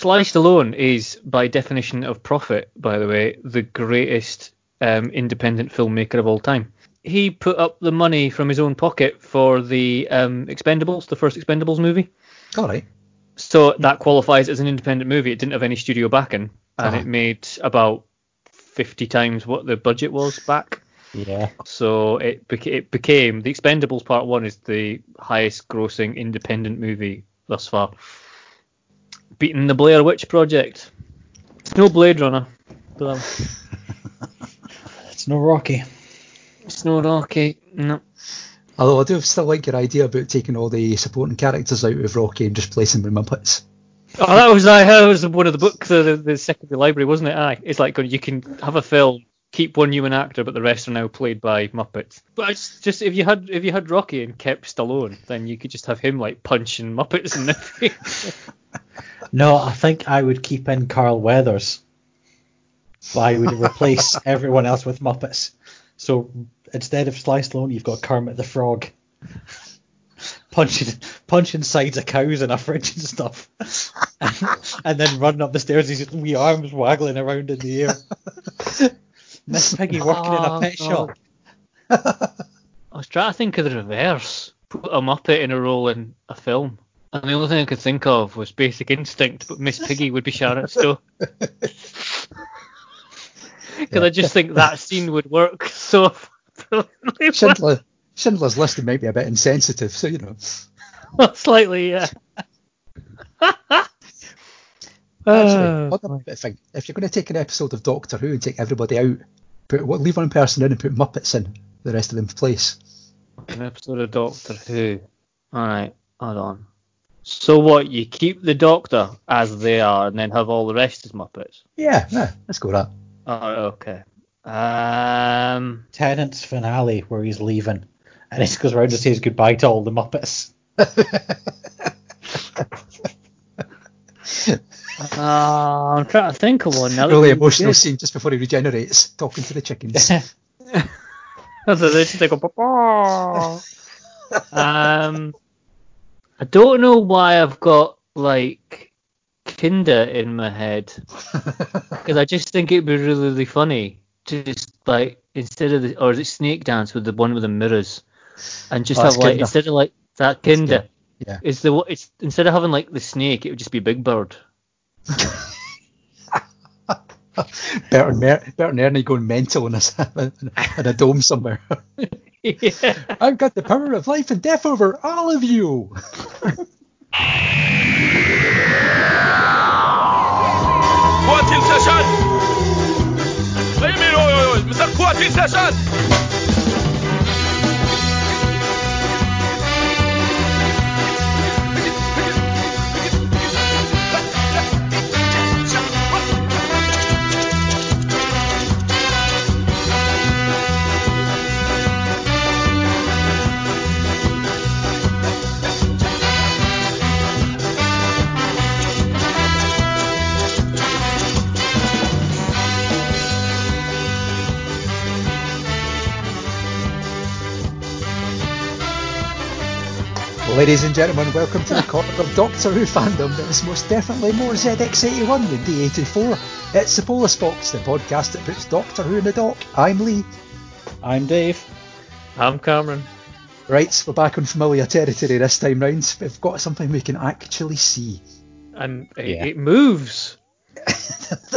Sly Stallone is, by definition of profit, by the way, the greatest um, independent filmmaker of all time. He put up the money from his own pocket for the um, Expendables, the first Expendables movie. All right. So that qualifies as an independent movie. It didn't have any studio backing, and Uh-huh. it made about 50 times what the budget was back. Yeah. So it, beca- it became the Expendables Part One is the highest grossing independent movie thus far, beating the Blair Witch Project. It's no Blade Runner, um, It's no Rocky. it's no Rocky. No. Although I do still like your idea about taking all the supporting characters out of Rocky and just placing them with Muppets. Oh, that was I. That was one of the books, the, the secondary library, wasn't it? Aye. It's like you can have a film, keep one human actor, but the rest are now played by Muppets. But it's just if you had if you had Rocky and kept Stallone, then you could just have him like punching Muppets in the face. No, I think I would keep in Carl Weathers. But I would replace everyone else with Muppets. So instead of Sly Stallone, you've got Kermit the Frog. Punching, punching sides of cows in a fridge and stuff, and, and then running up the stairs, his wee arms waggling around in the air. Miss Piggy working in a pet shop. I was trying to think of the reverse. Put a Muppet in a role in a film. And the only thing I could think of was Basic Instinct, but Miss Piggy would be Sharon Stone. Because I just think that scene would work so brilliantly. Schindler, Schindler's List might be a bit insensitive, so you know. well, Slightly, yeah. Actually, Uh, on that bit of thing, if you're going to take an episode of Doctor Who and take everybody out, put what leave one person in and put Muppets in, the rest of them place. an episode of Doctor Who. Alright, hold on. So what, you keep the Doctor as they are and then have all the rest as Muppets? Yeah, yeah, let's go with that. Oh, okay. Um, Tennant's finale where he's leaving, and he goes around and says goodbye to all the Muppets. uh, I'm trying to think of one now. that Really emotional scene just before he regenerates, talking to the chickens. They just go, um, I don't know why I've got like Kinda in my head because I just think it'd be really, really funny to just like instead of the or is it Snake Dance with the one with the mirrors and just Oh, have like Kinda. instead of like that Kinda. Yeah. Is the it's instead of having like the snake, it would just be Big Bird. Bert and, Mer- Bert and Ernie going mental in a, s- in a dome somewhere. yeah. I've got the power of life and death over all of you. Quartier Session! Oi, men, oi, oi, oi, Mr. Quartier Session! Ladies and gentlemen, welcome to the corner of Doctor Who fandom that is most definitely more ZX81 than D84. It's the Polis Box, the podcast that puts Doctor Who in the dock. I'm Lee. I'm Dave. I'm Cameron. Right, we're back on familiar territory this time round. We've got something we can actually see. And it, Yeah. it moves.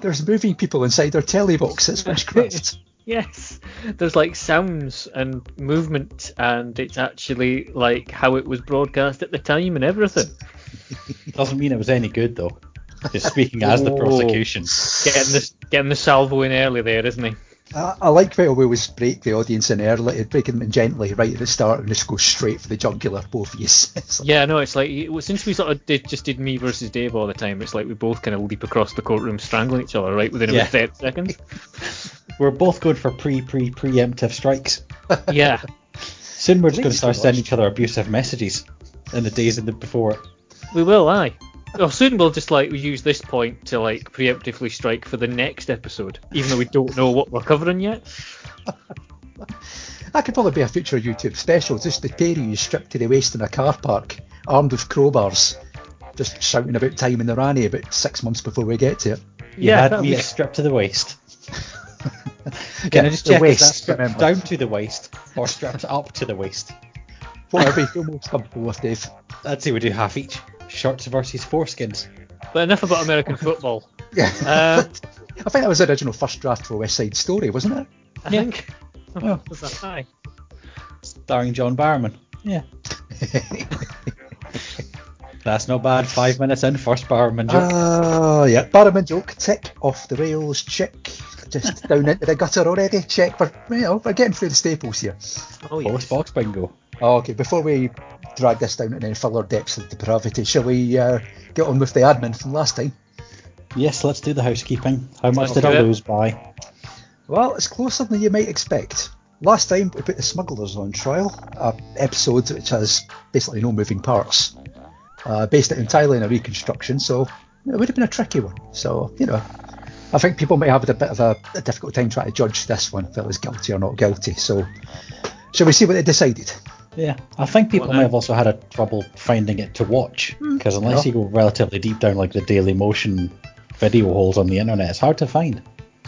There's moving people inside our telly box. It's witchcraft. Yes, there's like sounds and movement, and it's actually like how it was broadcast at the time and everything. Doesn't mean it was any good though. Just speaking as the Oh. prosecution. Getting the getting the salvo in early there, isn't he? I, I like how we always break the audience in early, breaking them in gently right at the start and just go straight for the jugular, both of you. It's like, Yeah, no, it's like since we sort of did just did me versus Dave all the time, it's like we both kind of leap across the courtroom strangling each other right within Yeah. about 30 seconds. We're both good for pre pre preemptive strikes. Yeah, Soon we're just going to start sending each other abusive messages in the days in the before. we will, aye. Or soon we'll just like use this point to like preemptively strike for the next episode, even though we don't know what we're covering yet. that could probably be a future YouTube special, just the pair of you stripped to the waist in a car park, armed with crowbars, just shouting about time in the Rani about six months before we get to it. You Yeah, had me be- stripped to the waist. Yeah, Can I just check waist, that stripped remember. down to the waist or stripped up to the waist? Whatever you feel most comfortable with, Dave. I'd say we do half each. Shorts versus foreskins. But enough about American football. Yeah. Um, I think that was the original first draft for West Side Story, wasn't it? I Yeah. think. Oh. Was that high? Starring John Barrowman. Yeah. That's not bad. Five minutes in, first Barrowman joke. Ah, yeah. Barrowman joke, tick off the rails, check. Just down into the gutter already. Check. We're, you we're getting through the staples here. Oh, yeah. Polis box bingo. Oh, okay, before we drag this down into any further depths of depravity, shall we uh, get on with the admin from last time? Yes, let's do the housekeeping. How much Let's did I lose by? Well, it's closer than you might expect. Last time we put the smugglers on trial, a episode which has basically no moving parts. Uh, based it entirely on a reconstruction, so it would have been a tricky one. So, you know, I think people might have had a bit of a, a difficult time trying to judge this one, if it was guilty or not guilty. So, shall we see what they decided? Yeah, I think people Well, may have also had a trouble finding it to watch hmm. because unless Yeah. you go relatively deep down, like the Daily Motion video holes on the internet, it's hard to find.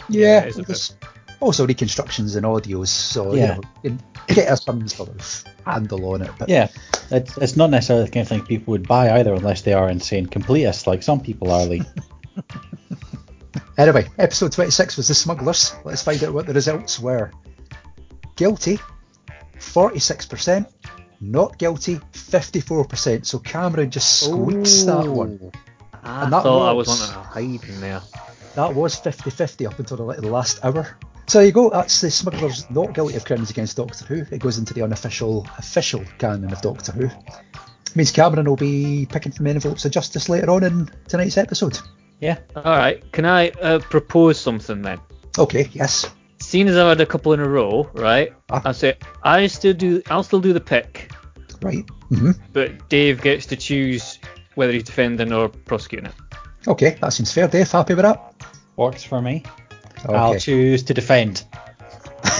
Yeah, it is a there's also reconstructions and audios, so Yeah. you know, you can get some sort of handle on it. But Yeah, it's, it's not necessarily the kind of thing people would buy either, unless they are insane completists, like some people are. Lee. Anyway, episode 26 was The Smugglers. Let's find out what the results were. Guilty, 46%. Not guilty, 54%. So Cameron just squeaks that one. I And that thought I was was- to hide in there. That was 50 50 up until the, the last hour. So there you go. That's The Smugglers not guilty of crimes against Doctor Who. It goes into the unofficial, official canon of Doctor Who. means Cameron will be picking from envelopes of justice later on in tonight's episode. Yeah, All right, can I uh, propose something then? Okay, yes. Seeing as I've had a couple in a row, right? Ah. I say I still do. I'll still do the pick, Right. hmm but Dave gets to choose whether he's defending or prosecuting it. Okay, that seems fair. Dave, happy with that? works for me. Okay. I'll choose to defend.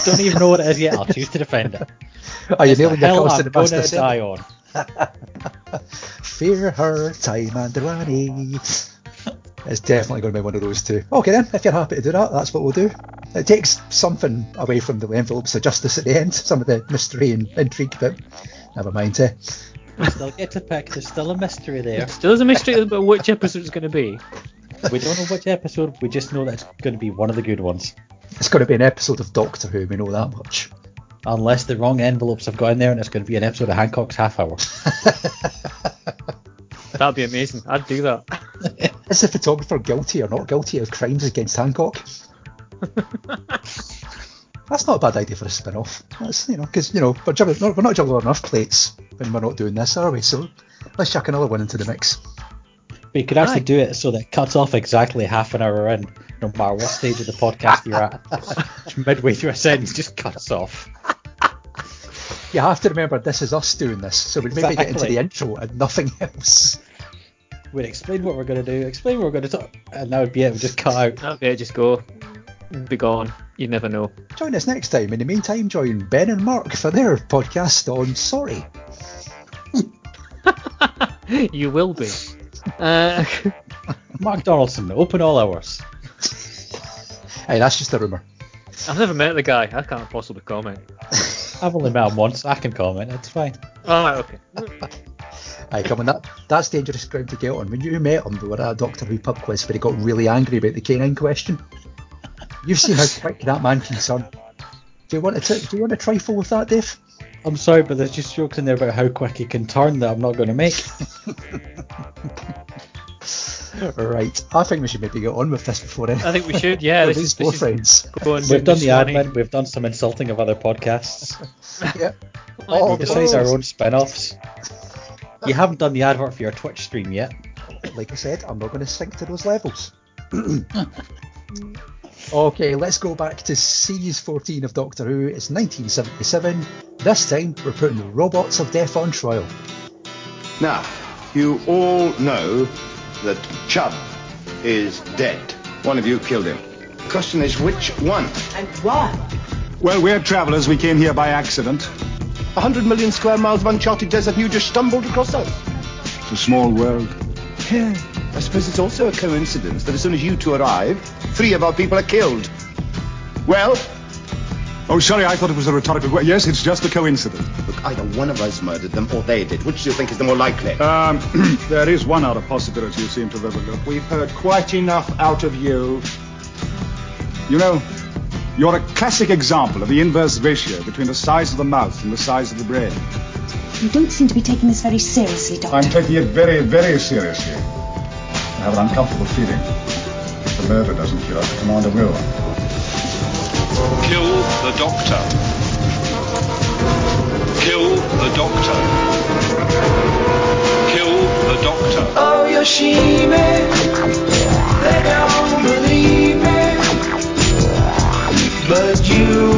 Don't even know what it is yet. I'll choose to defend it. Are you It's the nailing your hell I'm the gonna bastard? die on. Fear her, time and Rani. It's definitely going to be one of those two. Okay then, if you're happy to do that, that's what we'll do. It takes something away from the envelopes of justice at the end, some of the mystery and intrigue, but never mind. Eh? We still get to pick. There's still a mystery there. Still is a mystery about which episode it's going to be. We don't know which episode. We just know that it's going to be one of the good ones. It's going to be an episode of Doctor Who, we know that much. Unless the wrong envelopes have got in there and it's going to be an episode of Hancock's Half Hour. That'd be amazing. I'd do that. Is the photographer guilty or not guilty of crimes against Hancock? That's not a bad idea for a spin-off. That's you know because you know we're, juggling, we're not juggling enough plates when we're not doing this, are we? So let's chuck another one into the mix. But you could actually Aye. do it so that it cuts off exactly half an hour in, no matter what stage of the podcast you're at. Midway through a sentence, just cuts off. You have to remember this is us doing this, so we maybe get into the intro and nothing else. We'd explain what we're going to do, explain what we're going to talk, and that would be it. We'd just cut out. Okay, just go. Be gone. You never know. Join us next time. In the meantime, join Ben and Mark for their podcast on Sorry. you will be. Uh, Mark Donaldson, open all hours. Hey, that's just a rumour. I've never met the guy. I can't possibly comment. I've only met him once. I can comment. It's fine. All right, okay. Aye, come on, that, that's dangerous ground to get on. When you met him, we were at a Doctor Who pub quiz where he got really angry about the canine question. You've seen how quick that man can turn. Do you want to do you want to trifle with that, Dave? I'm sorry, but there's just jokes in there about how quick he can turn that I'm not going to make. Right, I think we should maybe get on with this before then. I think we should. Yeah, this these is, four this friends. going We've done the Swanee. admin. We've done some insulting of other podcasts. yeah. Oh, We've our own spin-offs. You haven't done the advert for your Twitch stream yet. Like I said, I'm not going to sink to those levels. okay, let's go back to series 14 of Doctor Who. It's 1977. This time, we're putting the robots of death on trial. Now, you all know that Chubb is dead. One of you killed him. The question is which one? And why? Well, we're travelers. We came here by accident. A hundred million square miles of uncharted desert and you just stumbled across us. It's a small world. Yeah. I suppose it's also a coincidence that as soon as you two arrive, three of our people are killed. Well, Oh, sorry, I thought it was a rhetorical question. Yes, it's just a coincidence. look, either one of us murdered them or they did. Which do you think is the more likely? Um, there is one other possibility you seem to have overlooked. We've heard quite enough out of you. You know, you're a classic example of the inverse ratio between the size of the mouth and the size of the brain. You don't seem to be taking this very seriously, Doctor. I'm taking it very, very seriously. I have an uncomfortable feeling. If the murder doesn't kill us, the commander will. Kill the doctor. Kill the doctor. Kill the doctor. Oh, Yoshime, they don't believe me. But you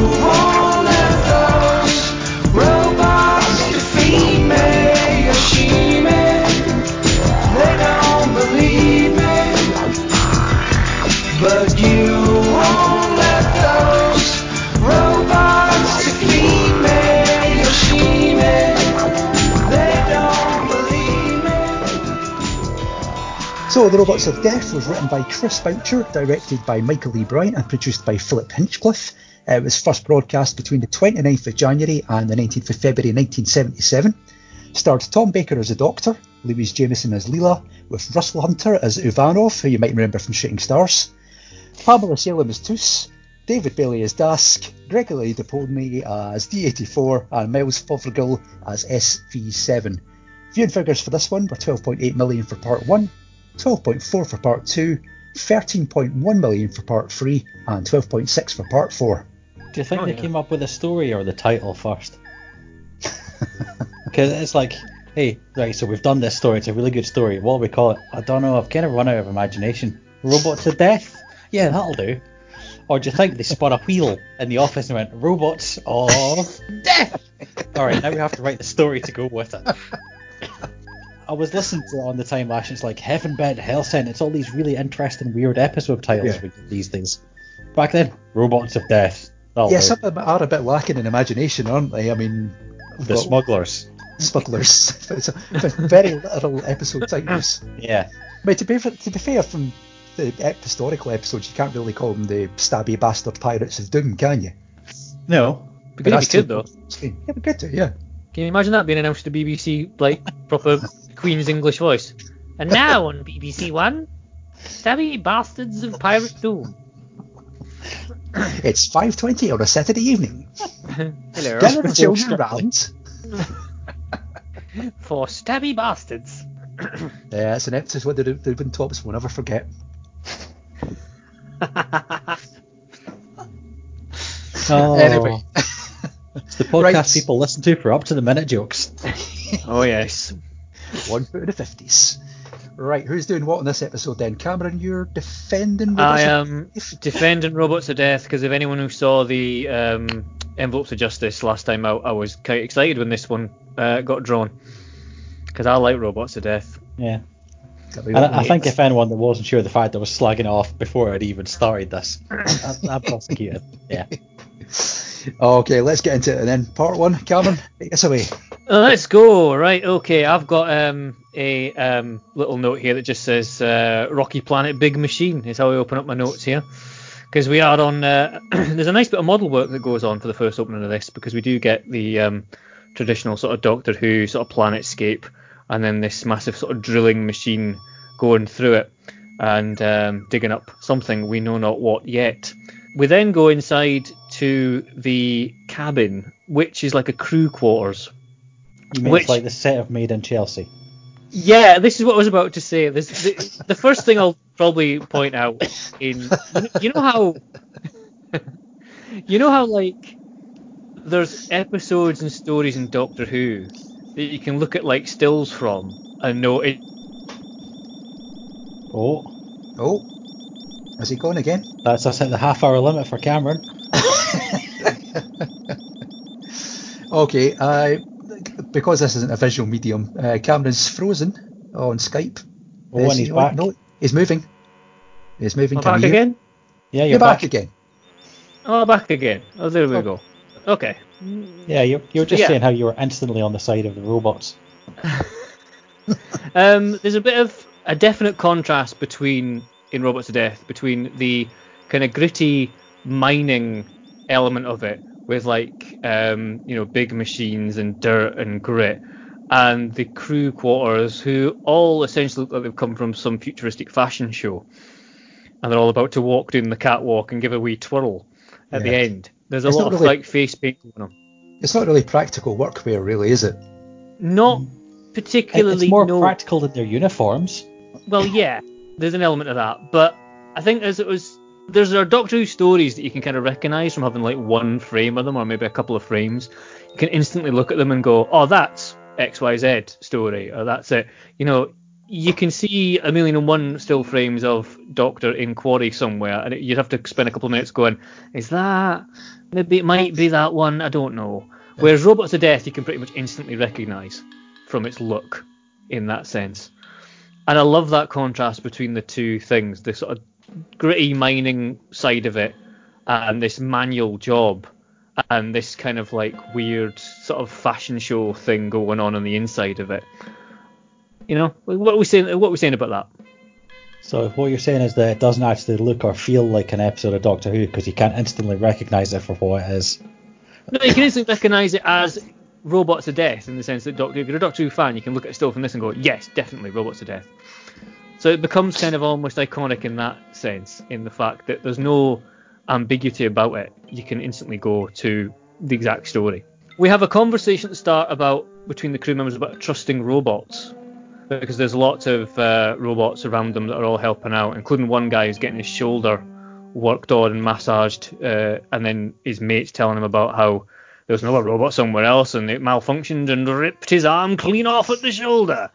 So, The Robots of Death was written by Chris Boucher, directed by Michael E. Briant, and produced by Philip Hinchcliffe. Uh, It was first broadcast between the 29th of January and the 19th of February 1977. Starred Tom Baker as the Doctor, Louise Jameson as Leela, with Russell Hunter as Uvanov, who you might remember from Shooting Stars, Pamela Salem as Toos, David Bailey as Dask, Gregory de Polnay as D84, and Miles Fothergill as SV7. Viewing figures for this one were 12.8 million for part 1, 12.4 for part 2, 13.1 million for part 3, and 12.6 for part 4. Do you think Oh, they yeah. came up with the story or the title first? Because it's like, hey, right, so we've done this story. It's a really good story. What do we call it? I don't know. I've kind of run out of imagination. Robots of death? Yeah, that'll do. Or do you think they spun a wheel in the office and went, robots of death? All right, now we have to write the story to go with it. I was listening to it on the time last, and it's like Heaven Bent, Hell Sent. It's all these really interesting, weird episode titles Yeah. these days. Back then, Robots of Death. That'll yeah, do. some of them are a bit lacking in imagination, aren't they? I mean, the got smugglers. smugglers. it's a, it's a very literal episode titles. Yeah. But to be, fa- to be fair, from the ep- historical episodes, you can't really call them the stabby bastard pirates of doom, can you? No. Be good if that's you could though. Yeah, we could do, yeah. Can you imagine that being announced to BBC like proper Queen's English voice? And now on BBC One, stabby bastards of Pirate Doom. It's 5.20 on a Saturday evening. Hello. Gather the children round. For stabby bastards. Yeah, it's an episode where the Ruben tops we'll never forget. Oh, Anyway. It's the podcast Right. people listen to for up to the minute jokes. oh yes. One foot in the 50s. Right, who's doing what in this episode then? Cameron, you're defending I Robots of am Death? defending robots to death because if anyone who saw the um, envelopes of justice last time out, I was quite excited when this one uh, got drawn because I like robots to death. Yeah. And. I, I think if anyone that wasn't sure of the fact I was slagging off before I'd even started this, I, I'm prosecuted. Yeah. Okay, let's get into it and then. Part one, Cameron, take us away. Uh, Let's go. Right. Okay. I've got um, a um, little note here that just says uh, Rocky Planet Big Machine is how I open up my notes here. Because we are on. Uh, there's a nice bit of model work that goes on for the first opening of this because we do get the um, traditional sort of Doctor Who sort of planetscape and then this massive sort of drilling machine going through it and um, digging up something we know not what yet. We then go inside to the cabin, which is like a crew quarters. You mean Which- it's like the set of Made in Chelsea? Yeah, this is what I was about to say. This, the, the first thing I'll probably point out in you know how you know how like there's episodes and stories in Doctor Who that you can look at like stills from and know it. Oh, Oh, is he gone again? that's us at the half hour limit for Cameron. Okay, uh, because this isn't a visual medium, uh, Cameron's frozen on Skype. Oh, Is and he- he's back. No, he's moving. He's moving. I Can back you again? Yeah, you're, You're back again. Oh, back again. Oh, there we go. Okay. Yeah, you're, you're just Yeah. saying how you were instantly on the side of the robots. Um, there's a bit of a definite contrast between in Robots to Death between the kind of gritty mining element of it with like um, you know big machines and dirt and grit and the crew quarters who all essentially look like they've come from some futuristic fashion show and they're all about to walk down the catwalk and give a wee twirl at the end. There's a It's lot not of really- like face paint going on. It's not really practical workwear, really, is it? Not particularly it's more no- practical than their uniforms. Well, yeah, there's an element of that, but I think as it was, there's there are Doctor Who stories that you can kind of recognise from having like one frame of them, or maybe a couple of frames. You can instantly look at them and go, oh, that's X Y Z story, or that's it. You know, you can see a million and one still frames of Doctor in Quarry somewhere, and it, you'd have to spend a couple of minutes going, is that maybe it might be that one? I don't know. Whereas Robots of Death, you can pretty much instantly recognise from its look in that sense. And I love that contrast between the two things, the sort of gritty mining side of it and this manual job and this kind of like weird sort of fashion show thing going on on the inside of it. You know, what are we saying what are we saying about that? So what you're saying is that it doesn't actually look or feel like an episode of Doctor Who because you can't instantly recognise it for what it is. No, you can instantly recognise it as Robots of Death in the sense that Doctor, if you're a Doctor Who fan, you can look at still from this and go, yes, definitely Robots of Death. So it becomes kind of almost iconic in that sense, in the fact that there's no ambiguity about it. You can instantly go to the exact story. We have a conversation at the start about between the crew members about trusting robots because there's lots of uh, robots around them that are all helping out, including one guy who's getting his shoulder worked on and massaged, uh, and then his mates telling him about how there was another robot somewhere else and it malfunctioned and ripped his arm clean off at the shoulder.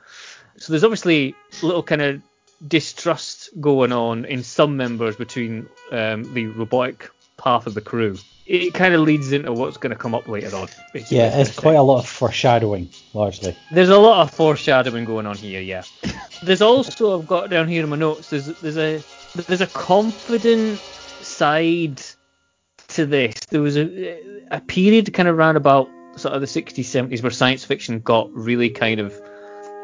So there's obviously little kind of distrust going on in some members between um, the robotic half of the crew. It kind of leads into what's going to come up later on. basically. Yeah, it's quite a lot of foreshadowing, largely. There's a lot of foreshadowing going on here, yeah. There's also I've got down here in my notes. There's there's a there's a confident side to this. There was a a period kind of round about sort of the 60s, 70s where science fiction got really kind of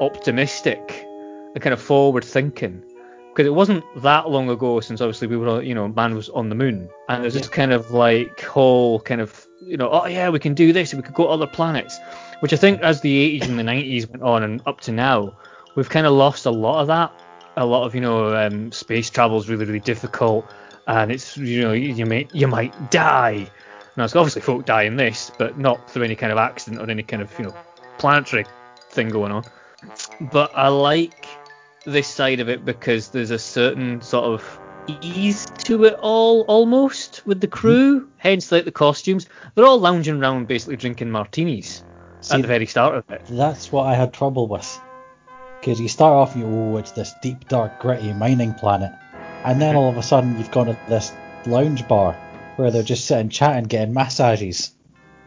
optimistic and kind of forward thinking. Because it wasn't that long ago since obviously we were, you know, man was on the moon, and there's this kind of like whole kind of, you know, oh yeah, we can do this, we could go to other planets, which I think as the 80s and the 90s went on and up to now, we've kind of lost a lot of that. A lot of, you know, um, space travel is really, really difficult, and it's, you know, you, you may you might die. Now, it's obviously folk die in this, but not through any kind of accident or any kind of, you know, planetary thing going on. But I like this side of it because there's a certain sort of ease to it all almost with the crew hence like the costumes they're all lounging around basically drinking martinis See, at the very start of it That's what I had trouble with. Because you start off and you, oh, it's this deep, dark, gritty mining planet. And then all of a sudden you've gone to this lounge bar where they're just sitting chatting, getting massages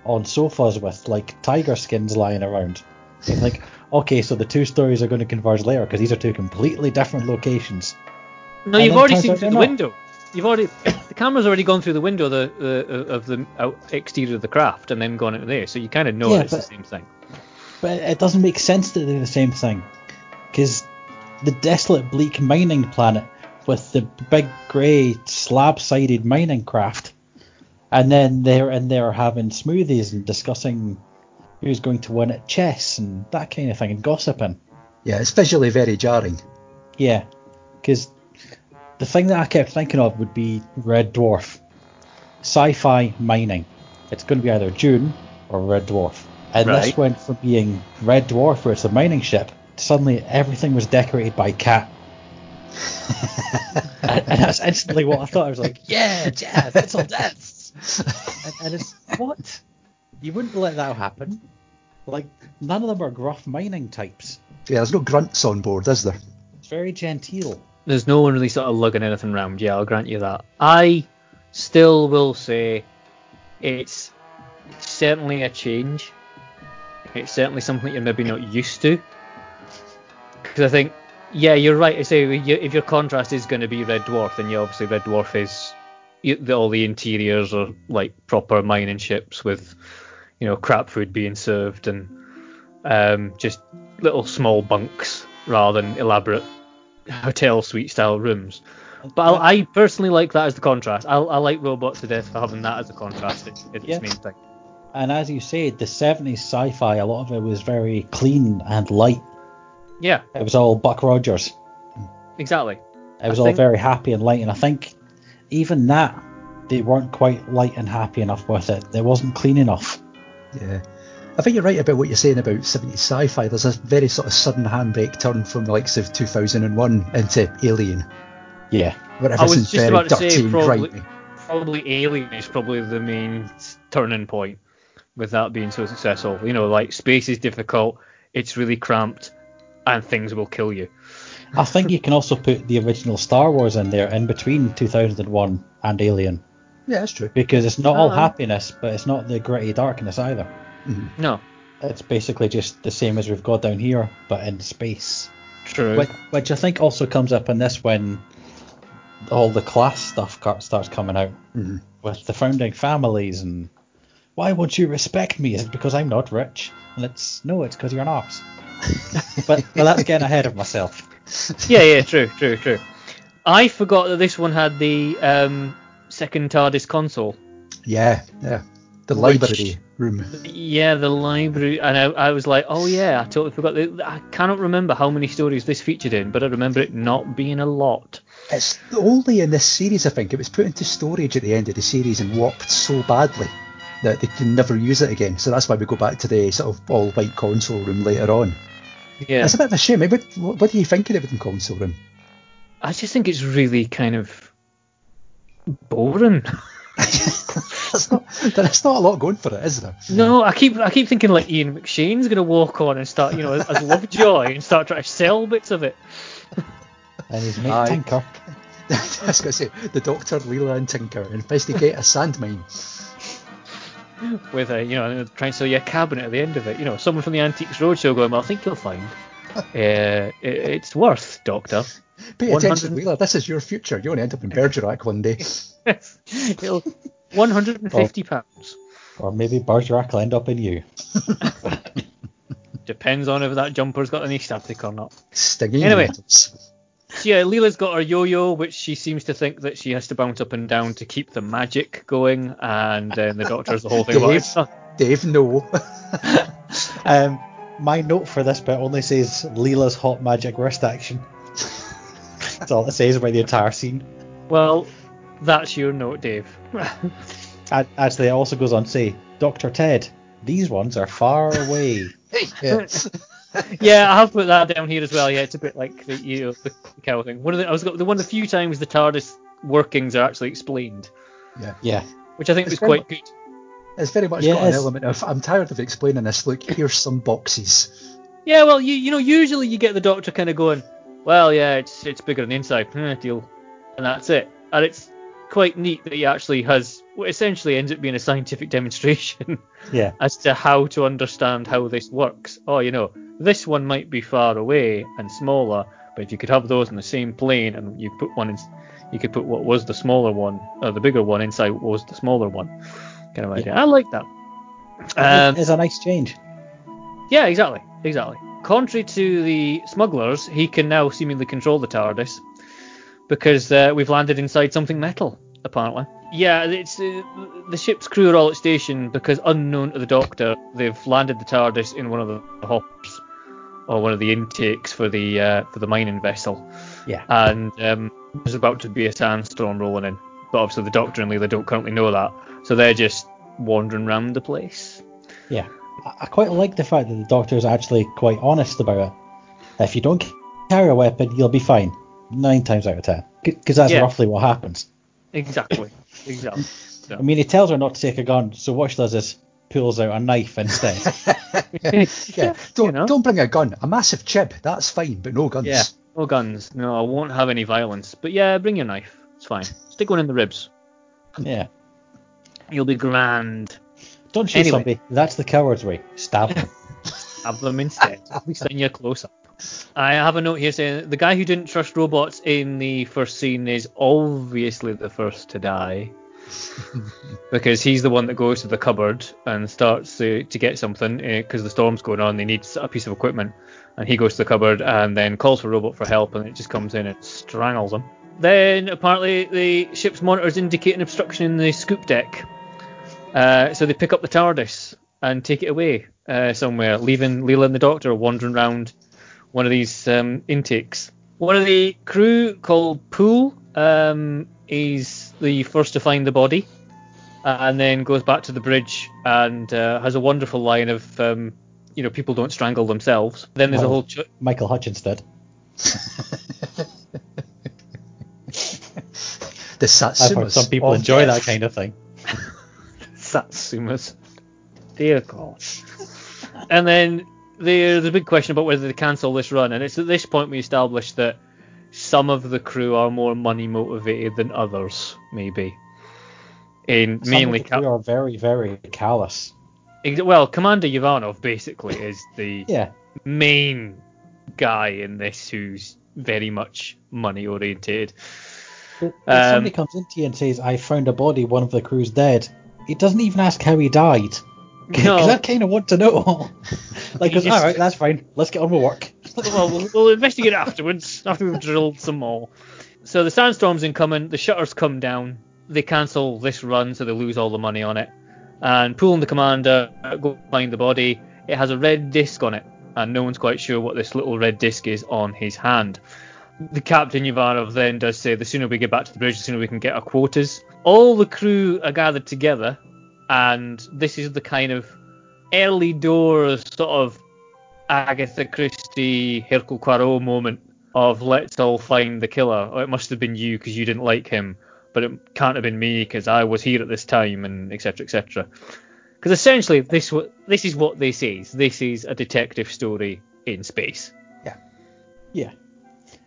on sofas with like tiger skins lying around. It's like, okay, so the two stories are going to converge later because these are two completely different locations. no And you've already seen through the not. window you've already the camera's already gone through the window uh, of the, the of the exterior of the craft and then gone into there so you kind of know Yeah, it's the same thing But it doesn't make sense that they're the same thing. Because the desolate, bleak mining planet with the big grey slab-sided mining craft, and then they're in there having smoothies and discussing who's going to win at chess and that kind of thing and gossiping. Yeah, it's visually very jarring. Yeah, because the thing that I kept thinking of would be Red Dwarf. Sci-fi mining. It's going to be either Dune or Red Dwarf. And this went from being Red Dwarf, where it's a mining ship, to suddenly everything was decorated by cat. and, and that's instantly what I thought. I was like, yeah, Jeff, it's all deaths. and, and it's what? You wouldn't let that happen. Like none of them are gruff mining types. Yeah, there's no grunts on board, is there? It's very genteel. there's no one really sort of lugging anything around. Yeah, I'll grant you that. I still will say it's certainly a change. It's certainly something that you're maybe not used to. Because I think, yeah, you're right. I say if your contrast is going to be Red Dwarf, then yeah, obviously Red Dwarf is all the interiors are like proper mining ships with, you know, crap food being served and um, just little small bunks rather than elaborate hotel suite style rooms. But I'll, I personally like that as the contrast. I, I like Robots to Death for having that as a contrast. It's, it's Yeah. its main thing. And as you said, the 70s sci-fi, a lot of it was very clean and light. Yeah, It was all Buck Rogers. exactly. It was I all think- very happy and light, and I think even that they weren't quite light and happy enough with it. It wasn't clean enough. Yeah. I think you're right about what you're saying about 70s sci-fi. There's a very sort of sudden handbrake turn from the likes of 2001 into Alien, Yeah. where I was everything's just very about to dirty say and probably, grimy. probably Alien is probably the main turning point with that being so successful. You know, like space is difficult, it's really cramped, and things will kill you. I think you can also put the original Star Wars in there in between 2001 and Alien Yeah, that's true. because it's not all Uh-huh. happiness, but it's not the gritty darkness either. No, It's basically just the same as we've got down here, but in space. true. Which, which I think also comes up in this when all the class stuff starts coming out Mhm. with the founding families and why won't you respect me? Is it because I'm not rich? And it's no, it's because you're an arse. but well, that's getting ahead of myself. yeah, yeah, true, true, true. I forgot that this one had the um, second TARDIS console. Yeah, yeah. The Which- library room. Yeah, the library, and I, I was like, oh yeah, I totally forgot. I cannot remember how many stories this featured in, but I remember it not being a lot. It's only in this series, I think. It was put into storage at the end of the series and warped so badly that they can never use it again. So that's why we go back to the sort of all white console room later on. Yeah, It's a bit of a shame. What, what, what do you think of the Everton console room? I just think it's really kind of boring. There's not, there's not a lot going for it, is there? No, I keep I keep thinking like Ian McShane's gonna walk on and start, you know, as, as Lovejoy and start trying to sell bits of it. And his mate Aye. Tinker. I was going to say, the Doctor, Leela, and Tinker investigate a sand mine. with a you know trying to sell you a cabinet at the end of it. You know, someone from the Antiques Roadshow going, well, I think you'll find it, it's worth, Doctor. Pay attention, Leela. This is your future. You're going to end up in Bergerac one day. It'll 150 pounds. Or maybe Bergerac will end up in you. Depends on if that jumper's got any static or not. Stinging Anyway. So yeah, Leela's got her yo-yo, which she seems to think that she has to bounce up and down to keep the magic going, and then the doctor's the whole thing Dave, not- Dave, no. Um, my note for this bit only says Leela's hot magic wrist action. That's all it says about the entire scene. Well, that's your note, Dave. A- Actually, it also goes on to say, Dr. Ted, these ones are far away. Yeah. yeah, I have put that down here as well. Yeah, it's a bit like the you know, the cow thing. One of the I was the one of the few times the TARDIS workings are actually explained, Yeah. which I think It's was quite good. It's very much Yeah, got an element of, I'm tired of explaining this. Look, here's some boxes. Yeah, well, you you know usually you get the Doctor kind of going, well, yeah, it's it's bigger than the inside, eh, deal, and that's it. And it's quite neat that he actually has what essentially ends up being a scientific demonstration Yeah. as to how to understand how this works. Oh, you know, this one might be far away and smaller, but if you could have those in the same plane and you put one in, you could put what was the smaller one, or the bigger one inside what was the smaller one, kind of idea. I like that. Um, it's a nice change. yeah, exactly, exactly. Contrary to the smugglers, he can now seemingly control the TARDIS because uh, we've landed inside something metal, apparently. Yeah, it's uh, the ship's crew are all at station because unknown to the Doctor, they've landed the TARDIS in one of the hops or one of the intakes for the uh, for the mining vessel, Yeah. and um, there's about to be a sandstorm rolling in. But obviously the Doctor and Leela don't currently know that, so they're just wandering around the place. Yeah. I, I quite like the fact that the Doctor is actually quite honest about it. If you don't carry a weapon, you'll be fine. Nine times out of ten. Because that's Yeah. roughly what happens. Exactly, exactly. So- I mean, he tells her not to take a gun, so what she does is pulls out a knife instead. Yeah, don't you know. don't bring a gun. A massive chip, that's fine, but no guns. Yeah. No guns. No, I won't have any violence. But yeah, bring your knife. It's fine. Stick one in the ribs. yeah. You'll be grand. Don't shoot Anyway. somebody. That's the coward's way. Stab them. Have them instead. Least you're close up. I have a note here saying the guy who didn't trust robots in the first scene is obviously the first to die. because he's the one that goes to the cupboard and starts to, to get something eh, because the storm's going on. They need a piece of equipment, And he goes to the cupboard and then calls for a robot for help, and it just comes in and strangles him. Then apparently the ship's monitors indicate an obstruction in the scoop deck. Uh, so they pick up the TARDIS and take it away uh, somewhere, leaving Leela and the Doctor wandering around one of these um, intakes. One of the crew called Pool um, is the first to find the body, and then goes back to the bridge and uh, has a wonderful line of, um, you know, people don't strangle themselves. Then there's a whole ch- Michael Hutchence did. The I've Satsumas. heard some people of enjoy death. that kind of thing. Satsumas. Dear God. and then there's a big question about whether they cancel this run, and it's at this point we establish that some of the crew are more money motivated than others, maybe. In Some mainly, of the crew are very, very callous. Well, Commander Uvanov basically is the Yeah. main guy in this who's very much money orientated. If Um, somebody comes into you and says, I found a body, one of the crew's dead, he doesn't even ask how he died. Because No. I kind of want to know. like, just- all right, that's fine. Let's get on with work. well, we'll, we'll investigate afterwards after we've drilled some more. So the sandstorm's incoming. The shutters come down. They cancel this run, so they lose all the money on it. And Pool and the commander go find the body. It has a red disc on it, and no one's quite sure what this little red disc is on his hand. The captain Uvanov then does say, "The sooner we get back to the bridge, the sooner we can get our quarters. All the crew are gathered together, and this is the kind of early doors sort of Agatha Christie, Hercule Poirot moment of let's all find the killer. Oh, it must have been you because you didn't like him, but it can't have been me because I was here at this time, and etc. etc. Because essentially, this this is what this is. This is a detective story in space. Yeah. Yeah.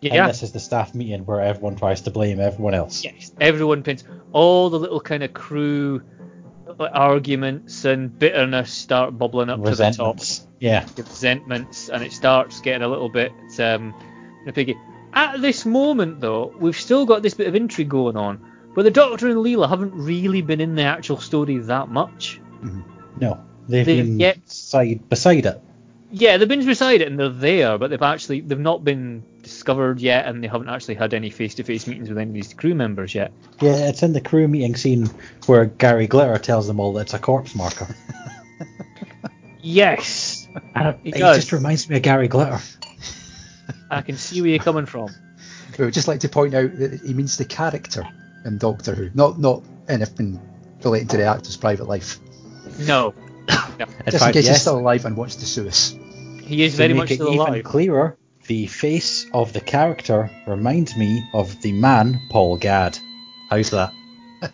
And this is the staff meeting where everyone tries to blame everyone else. Yes. Everyone pins all the little kind of crew arguments and bitterness start bubbling up to the top. Resentments. Yeah. resentments, and it starts getting a little bit um, piggy. At this moment, though, we've still got this bit of intrigue going on, but the Doctor and Leela haven't really been in the actual story that much. No. They've They've been yet- side beside it. Yeah, they've been beside it and they're there, but they've actually they've not been discovered yet, and they haven't actually had any face-to-face meetings with any of these crew members yet. Yeah, it's in the crew meeting scene where Gary Glitter tells them all that it's a corpse marker. Yes, And He it does. just reminds me of Gary Glitter. I can see where you're coming from. We would just like to point out that he means the character in Doctor Who, not not anything relating to the actor's private life. No, In Just in fact, case he's still alive and wants to sue us. he is to very make much it still even alive. clearer, the face of the character reminds me of the man Paul Gadd. How's that?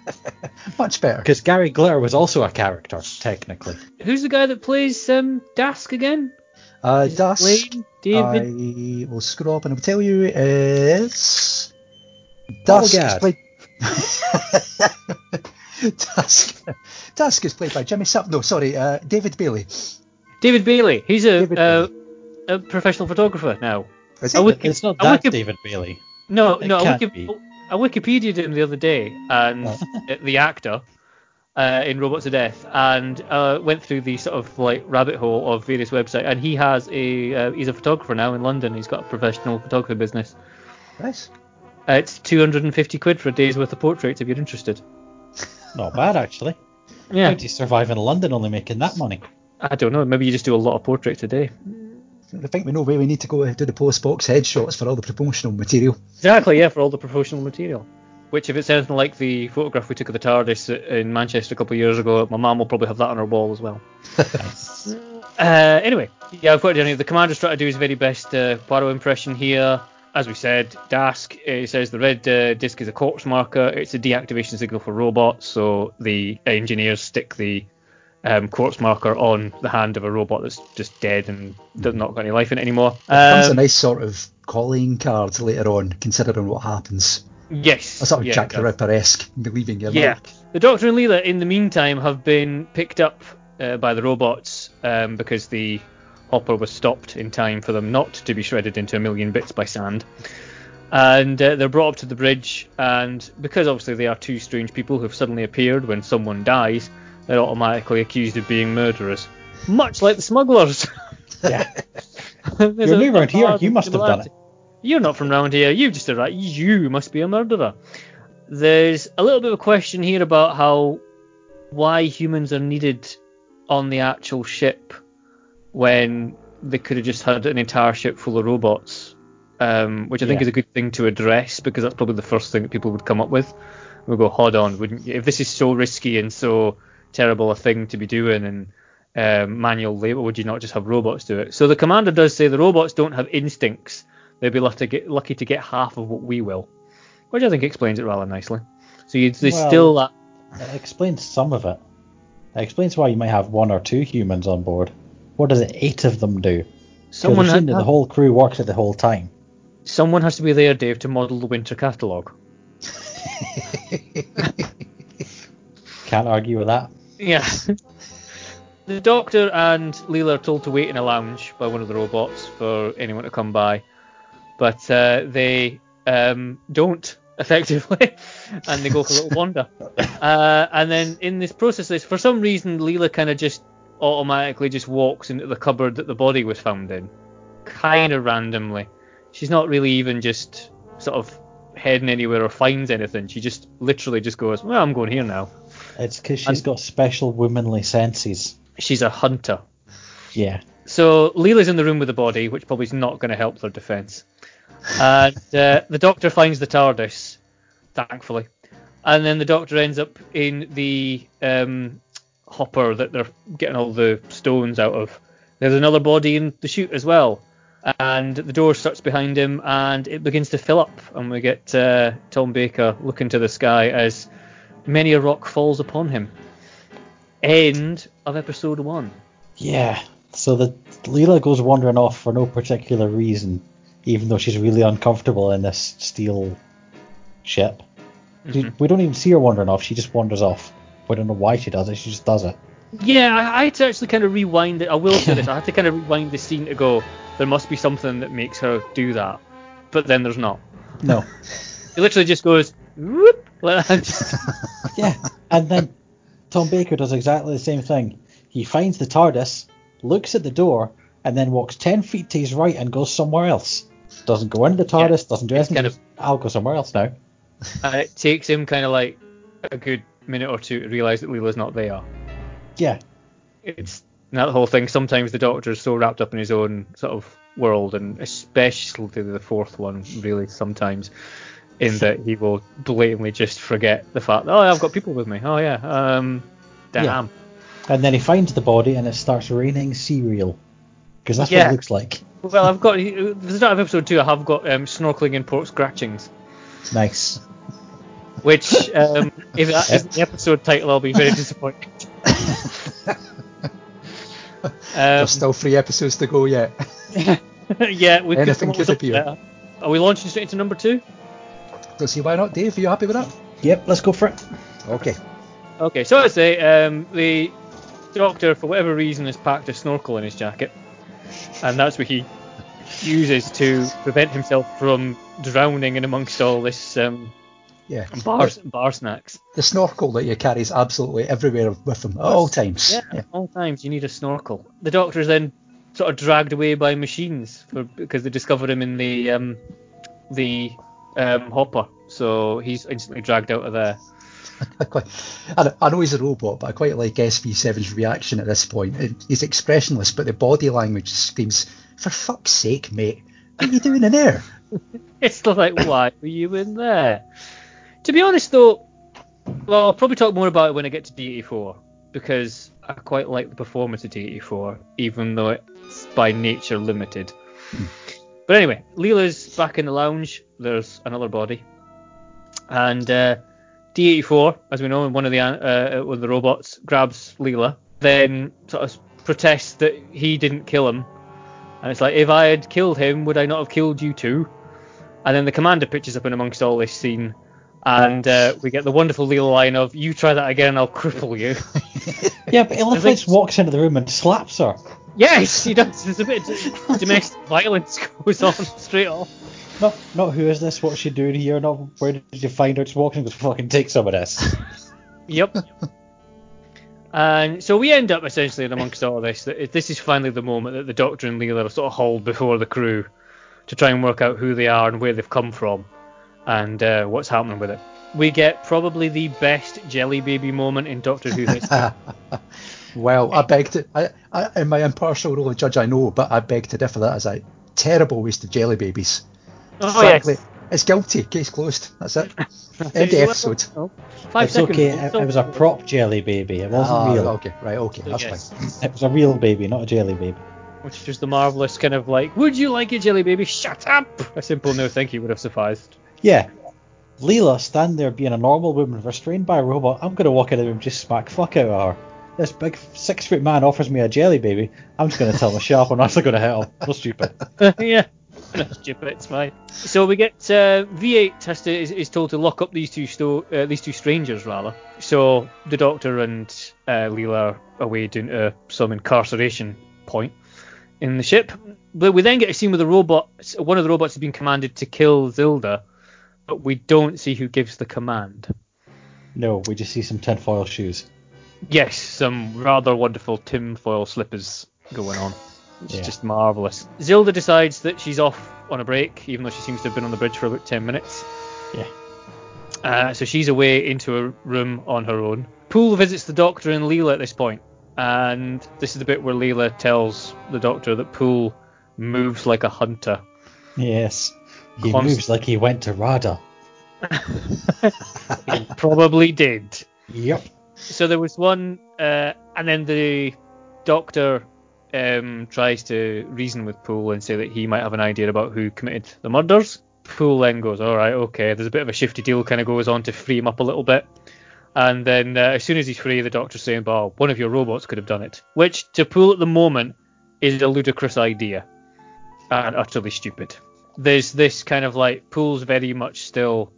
Much better. Because Gary Glitter was also a character, technically. Who's the guy that plays um, Dask again? Uh, Is it Dusk, Wayne? David? I will scroll up and I'll tell you it's Paul Dusk is Gadd. played. Dusk. Dusk is played by Jimmy Sup. No, sorry, uh, David Bailey. David Bailey. He's a, David uh, a professional photographer now. Is A it? wiki- It's not that wiki- David Bailey. No, It no. I, wiki- I Wikipedia'd him the other day, and Oh. uh, the actor uh, in Robots of Death, and uh, went through the sort of like rabbit hole of various websites, and he has a uh, he's a photographer now in London. He's got a professional photography business. Nice. Uh, it's 250 quid for a day's worth of portraits if you're interested. Not bad, actually. Yeah. How do you survive in London only making that money? I don't know. Maybe you just do a lot of portraits a day. I think we know where we need to go to do the polis box headshots for all the promotional material. Exactly, yeah, for all the promotional material. Which, if it's anything like the photograph we took of the TARDIS in Manchester a couple of years ago, my mum will probably have that on her wall as well. Uh, anyway, yeah, I've put it down here. The commander's trying to do his very best uh, Poirot impression here. As we said, Dask uh, says the red uh, disc is a corpse marker. It's a deactivation signal for robots, so the engineers stick the um, corpse marker on the hand of a robot that's just dead and does not got any life in it anymore. Becomes a Um, nice sort of calling card later on, considering what happens. yes. A sort of yeah, Jack the. Ripper esque, believing your Yeah. luck. The Doctor and Leela, in the meantime, have been picked up uh, by the robots um, because the hopper was stopped in time for them not to be shredded into a million bits by sand. And uh, they're brought up to the bridge, and because obviously they are two strange people who have suddenly appeared when someone dies, they're automatically accused of being murderers. Much like the smugglers. Yeah. You're new around here. You must have done similarity. You're not from around here. You just arrived. You must be a murderer. There's a little bit of a question here about how why humans are needed on the actual ship when they could have just had an entire ship full of robots, um, which I think Yeah. is a good thing to address because that's probably the first thing that people would come up with. We'll go, hold on, wouldn't you? If this is so risky and so terrible a thing to be doing and um, manual labor, would you not just have robots do it? So the commander does say the robots don't have instincts. They'd be lucky to get, lucky to get half of what we will, which I think explains it rather nicely. So you, there's Well, still that. It explains some of it. It explains why you might have one or two humans on board. What does it eight of them do? Someone, we've seen ha- that the whole crew works it the whole time. someone has to be there, Dave, to model the winter catalogue. Can't argue with that. Yeah. the doctor and Leela are told to wait in a lounge by one of the robots for anyone to come by, but uh, they um, don't effectively, and they go for a little wander. Uh, and then in this process, there's- for some reason, Leela kind of just automatically just walks into the cupboard that the body was found in, kind of randomly. She's not really even just sort of heading anywhere or finds anything. She just literally just goes, "Well, I'm going here now." It's because she's And- got special womanly senses. She's a hunter. Yeah. So Leela's in the room with the body, which probably is not going to help their defence. And uh, the doctor finds the TARDIS, thankfully, and then the doctor ends up in the um, hopper that they're getting all the stones out of. There's another body in the chute as well, and the door shuts behind him, and it begins to fill up, and we get uh, Tom Baker looking to the sky as many a rock falls upon him. End of episode one. Yeah. So the Leela goes wandering off for no particular reason, even though she's really uncomfortable in this steel ship. She- mm-hmm. We don't even see her wandering off. She just wanders off. We don't know why she does it. She just does it. Yeah, I, I had to actually kind of rewind it. I will say this. I had to kind of rewind the scene to go. There must be something that makes her do that, but then there's not. No. It literally just goes. Whoop, Just- yeah. And then Tom Baker does exactly the same thing. He finds the TARDIS, looks at the door, and then walks 10 feet to his right and goes somewhere else. Doesn't go into the TARDIS, doesn't do anything. kind just, I'll go somewhere else now. and uh, it takes him kind of like a good minute or two to realise that Leela's not there. Yeah. It's that whole thing. Sometimes the Doctor is so wrapped up in his own sort of world, and especially the fourth one, really sometimes, in that he will blatantly just forget the fact. Oh, I've got people with me. Oh yeah. Um. Damn. Yeah. And then he finds the body and it starts raining cereal. Because that's what it looks like. Well, I've got the start of episode two. I have got um, snorkeling and pork scratchings, Nice. which um, if that isn't the episode title, I'll be very disappointed. um, There's still three episodes to go yet. yeah, we Anything could, could appear. Are we launching straight into number two? Don't see why not, Dave. Are you happy with that? Yep, let's go for it. Okay. Okay, so I say um, the Doctor, for whatever reason, has packed a snorkel in his jacket, and that's what he uses to prevent himself from drowning in amongst all this um, Yeah. bar bar snacks. The snorkel that you carry is absolutely everywhere with him at all times. Yeah, at all times you need a snorkel. The Doctor is then sort of dragged away by machines for because they discovered him in the um, the um, hopper, so he's instantly dragged out of there. I, quite, I, know- he's a robot, but I quite like SV7's reaction at this point. He's expressionless, but the body language screams, "For fuck's sake, mate! What are you doing in there?" It's like, why were you in there? To be honest, though, well, I'll probably talk more about it when I get to D84 because I quite like the performance of D84, even though it's by nature limited. But anyway, Leela's back in the lounge. There's another body, and uh, D84, as we know, one of the uh, one of the robots grabs Leela, then sort of protests that he didn't kill him, and it's like, if I had killed him, would I not have killed you too? And then the commander pitches up in amongst all this scene, and uh, we get the wonderful Leela line of, "You try that again, I'll cripple you." Yeah, but Illifrance walks into the room and slaps her. Yes, he does. There's a bit of domestic violence goes on straight off. Not, not who is this? What's she doing here? Not where did you find her? Just walking? in and fucking take some of this. Yep. And so we end up essentially amongst all this that this is finally the moment that the Doctor and Leela are sort of hauled before the crew to try and work out who they are and where they've come from and uh, what's happening with it. We get probably the best Jelly Baby moment in Doctor Who history. Well, I beg to, I, I, in my impartial role of judge, I know, but I beg to differ. That is a terrible waste of jelly babies. oh Frankly, yes. it's guilty. Case closed. That's it. End the episode. Oh, Five it's seconds. okay. It, it was a prop jelly baby. It wasn't Ah, real. Okay, right, okay, that's Yes. fine. It was a real baby, not a jelly baby. Which is the marvelous kind of like, would you like a jelly baby? Shut up! A simple no thank you would have sufficed. Yeah. Leela stand there being a normal woman restrained by a robot. I'm gonna walk in the room and just smack fuck out of her. This big six foot man offers me a jelly baby. I'm just gonna tell him to shut up. I'm not gonna hit him. So stupid. yeah. No, stupid, it's fine. So we get uh, V8 has to is, is told to lock up these two sto- uh, these two strangers rather. So the Doctor and uh, Leela are away doing uh, some incarceration point in the ship. But we then get a scene with the robot, one of the robots has been commanded to kill Zilda, but we don't see who gives the command. No, we just see some tinfoil shoes. Yes, some rather wonderful tinfoil slippers going on. It's Yeah. just marvellous. Zilda decides that she's off on a break, even though she seems to have been on the bridge for about 10 minutes. Yeah. Uh, so she's away into a room on her own. Poul visits the doctor and Leela at this point. point, and this is the bit where Leela tells the doctor that Poul moves like a hunter. Yes. He Const- moves like he went to Rada. He probably did. Yep. So there was one, uh, and then the doctor um, tries to reason with Poul and say that he might have an idea about who committed the murders. Poul then goes, all right, okay. There's a bit of a shifty deal, kind of goes on to free him up a little bit. And then uh, as soon as he's free, the doctor's saying, well, one of your robots could have done it. Which to Poul at the moment is a ludicrous idea and utterly stupid. There's this kind of like, Poul's very much still,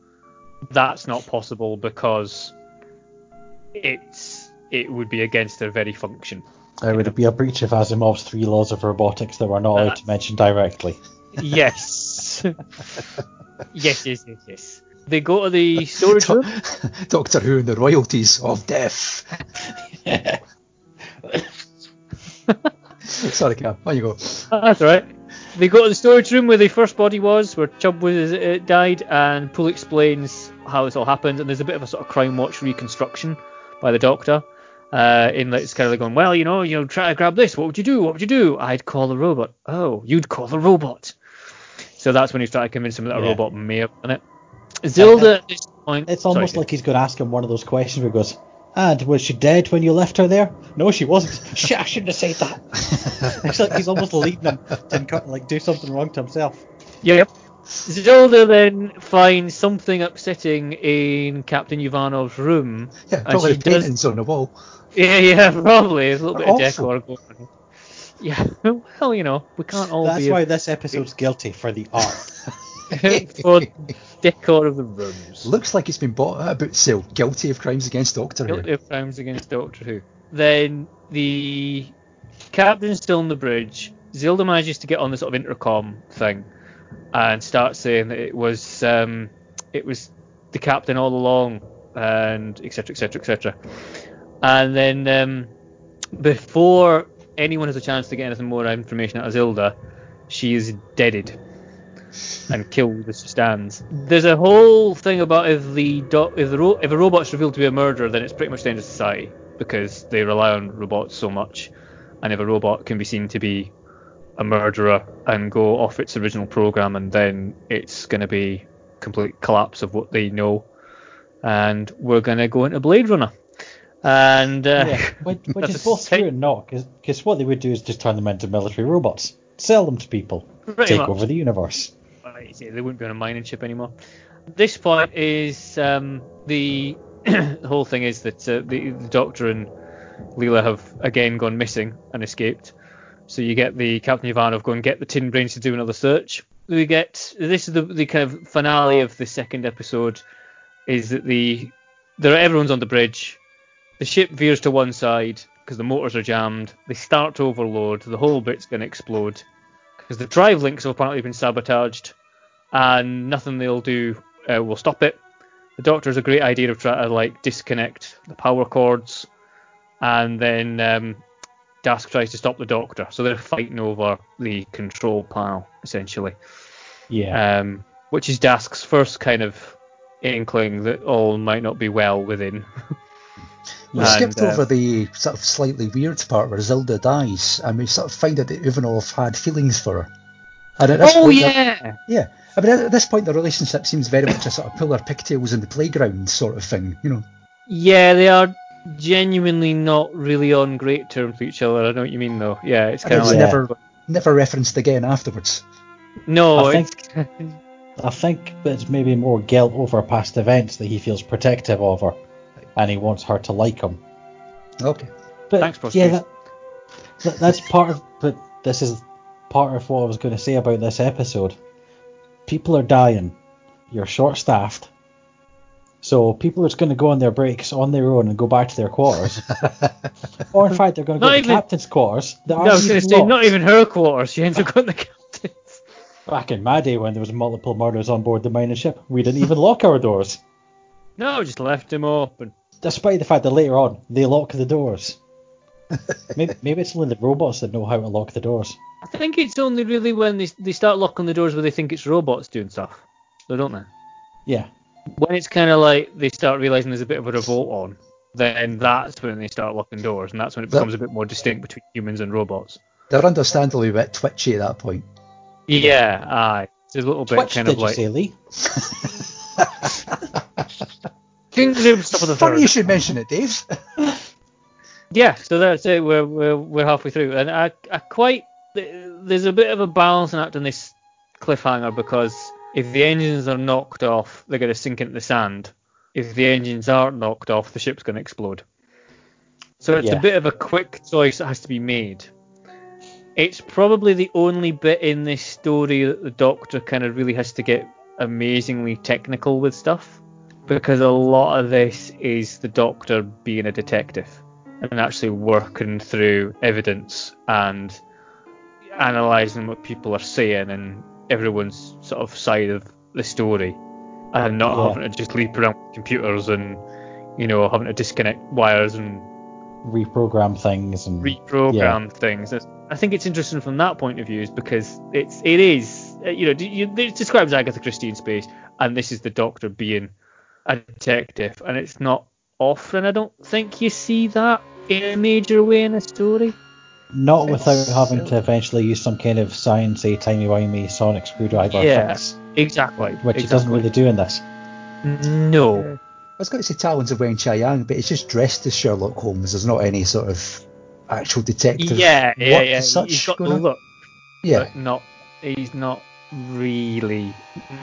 that's not possible because it's it would be against their very function. It would be a breach of Asimov's three laws of robotics that we're not allowed to mention directly. Yes. yes, yes, yes, yes. They go to the storage room. Doctor Who and the royalties of death. Sorry, Cam. On you go. That's right. They go to the storage room where the first body was, where Chub was uh, died, and Poul explains how this all happened. And there's a bit of a sort of crime watch reconstruction by the Doctor. Uh, in that it's kind of like going, well, you know, you know, try to grab this. What would you do? What would you do? I'd call the robot. Oh, you'd call the robot. So that's when he's trying to convince him that a Yeah. robot may have done it. Zilda at this point. It's almost sorry, like he's going to ask him one of those questions where he goes, And was she dead when you left her there? No, she wasn't. Shit, I shouldn't have said that. it's like he's almost leading him to like do something wrong to himself. Yep. Zilda then finds something upsetting in Captain Uvanov's room. Yeah, probably she the does- paintings on the wall. Yeah, yeah, probably. There's a little bit of decor going on. Yeah, well, you know, we can't all That's be why this episode's guilty for the art. for decor of the rooms. Looks like it's been bought at a boot sale. Guilty of crimes against Doctor Guilty Who. of crimes against Doctor Who. Then the captain's still on the bridge. Zilda manages to get on the sort of intercom thing and start saying that it was um, it was the captain all along and etc etc etc. And then um, before anyone has a chance to get anything more information out of Zilda, she is deaded and killed as she stands. There's a whole thing about if the do- if the ro- if a robot's revealed to be a murderer, then it's pretty much the end of society because they rely on robots so much. And if a robot can be seen to be a murderer and go off its original program, and then it's going to be complete collapse of what they know. And we're going to go into Blade Runner. And uh, yeah, which, which is both true and not, because what they would do is just turn them into military robots, sell them to people, take much. over the universe. They wouldn't be on a mining ship anymore. This point is um, the the whole thing is that uh, the, the Doctor and Leela have again gone missing and escaped. So you get the Captain Uvanov go and get the Tin Brains to do another search. We get this is the, the kind of finale of the second episode is that the there everyone's on the bridge. The ship veers to one side because the motors are jammed. They start to overload. The whole bit's going to explode because the drive links have apparently been sabotaged, and nothing they'll do uh, will stop it. The Doctor has a great idea of trying to like disconnect the power cords, and then um, Dask tries to stop the Doctor. So they're fighting over the control panel essentially, Yeah. um, which is Dask's first kind of inkling that all might not be well within. We And, skipped uh, over the sort of slightly weird part where Zilda dies, and we sort of find out that Uvanov had feelings for her. And at this oh point, yeah, yeah. I mean, at this point, the relationship seems very much a sort of pull her pigtails in the playground sort of thing, you know. yeah, they are genuinely not really on great terms with each other. I know what you mean though. Yeah, it's kind of it's like Yeah. never never referenced again afterwards. no, I it's, I think it's maybe more guilt over past events that he feels protective of her, and he wants her to like him. Okay. But Thanks, Bruce yeah, that, that, that's part of. But this is part of what I was going to say about this episode. People are dying. You're short-staffed. So people are just going to go on their breaks on their own and go back to their quarters. or in fact, they're going to go Not to the captain's quarters. That no, I aren't was going even to say not even her quarters. She ends up going to the captain's. Back in my day when there was multiple murders on board the mining ship, we didn't even lock our doors. No, just left them open. Despite the fact that later on they lock the doors. maybe, maybe it's only the robots that know how to lock the doors. I think it's only really when they they start locking the doors where they think it's robots doing stuff. So don't they? Yeah. When it's kind of like they start realizing there's a bit of a revolt on, then that's when they start locking doors, and that's when it That- becomes a bit more distinct between humans and robots. They're understandably a bit twitchy at that point. Yeah, aye. It's a little bit Twitch, kind of like say, Lee? Kingdom stuff of the Funny third. you should mention it, Dave. Yeah, so that's it. We're we're, we're halfway through, and I I quite there's a bit of a balancing act in this cliffhanger because if the engines are knocked off, they're going to sink into the sand. If the engines aren't knocked off, the ship's going to explode. So it's Yeah. a bit of a quick choice that has to be made. It's probably the only bit in this story that the Doctor kind of really has to get amazingly technical with stuff because a lot of this is the Doctor being a detective and actually working through evidence and analysing what people are saying and everyone's sort of side of the story and not Yeah. having to just leap around computers and you know having to disconnect wires and Reprogram things and reprogram things. I think it's interesting from that point of view, is because it's it is uh, you know you, it describes Agatha Christie in space, and this is the Doctor being a detective, and it's not often I don't think you see that in a major way in a story. Not without having to eventually use some kind of sciencey, timey-wimey sonic screwdriver Yeah. fix, Exactly. which it doesn't really do in this. No. I was going to say Talons of Weng-Chiang, but it's just dressed as Sherlock Holmes. There's not any sort of actual detective Yeah, yeah, yeah. such He's got the look, Yeah, but not. He's not really.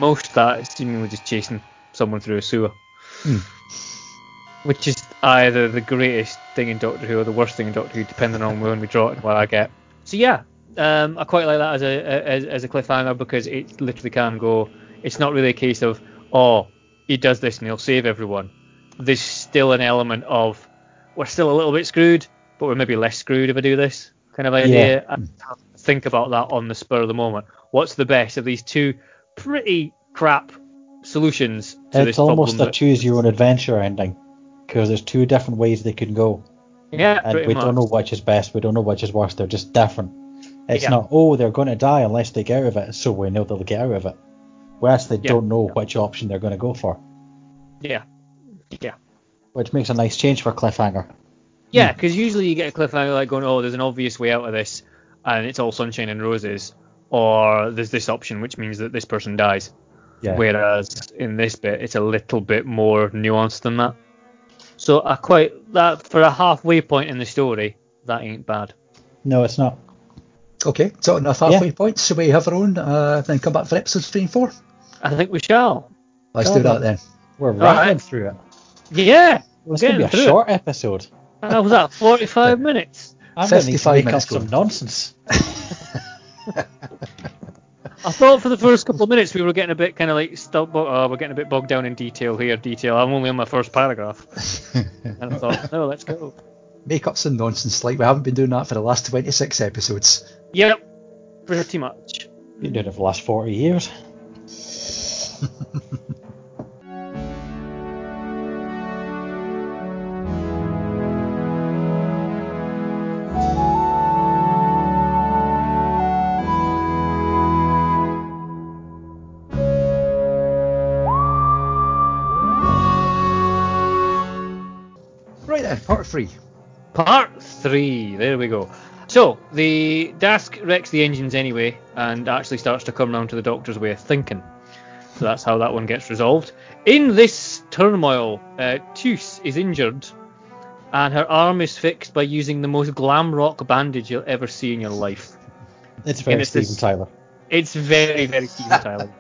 Most of that is seemingly just chasing someone through a sewer. Hmm. Which is either the greatest thing in Doctor Who or the worst thing in Doctor Who, depending on when we draw it and what I get. So yeah, um, I quite like that as a as, as a cliffhanger because it literally can go. It's not really a case of oh he does this and he'll save everyone. There's still an element of we're still a little bit screwed, but we're maybe less screwed if I do this kind of idea. And think about that on the spur of the moment. What's the best of these two pretty crap solutions to this It's almost problem? a choose your own adventure ending, because there's two different ways they can go, yeah, and we much. don't know which is best. We don't know which is worse. They're just different. It's Yeah. not oh they're going to die unless they get out of it, so we know they'll get out of it. Whereas they Yeah. don't know which option they're going to go for, Yeah, yeah. which makes a nice change for cliffhanger. Yeah, hmm. because usually you get a cliffhanger like going, oh, there's an obvious way out of this, and it's all sunshine and roses, or there's this option which means that this person dies. Yeah. Whereas in this bit, it's a little bit more nuanced than that. So I quite that for a halfway point in the story, that ain't bad. No, it's not. okay. So enough halfway points. So we have our own, uh, then come back for episodes three and four. I think we shall. Let's do that no. then. We're right. rattling through it. Yeah, we're It's going to be a through short episode. How was that? 45 minutes. I'm going to need to 55 make up some nonsense. I thought for the first couple of minutes we were getting a bit kind of like stuck. bo- Oh, uh, we're getting a bit bogged down in detail here. Detail. I'm only on my first paragraph, and I thought, no, let's go. Make up some nonsense like we haven't been doing that for the last 26 episodes. Yep, pretty much. Been doing it for the last 40 years. three. There we go. So the Dask wrecks the engines anyway, and actually starts to come round to the Doctor's way of thinking. So that's how that one gets resolved. In this turmoil, uh, Toos is injured, and her arm is fixed by using the most glam rock bandage you'll ever see in your life. It's very it's Steven this- Tyler. It's very, very Steven Tyler.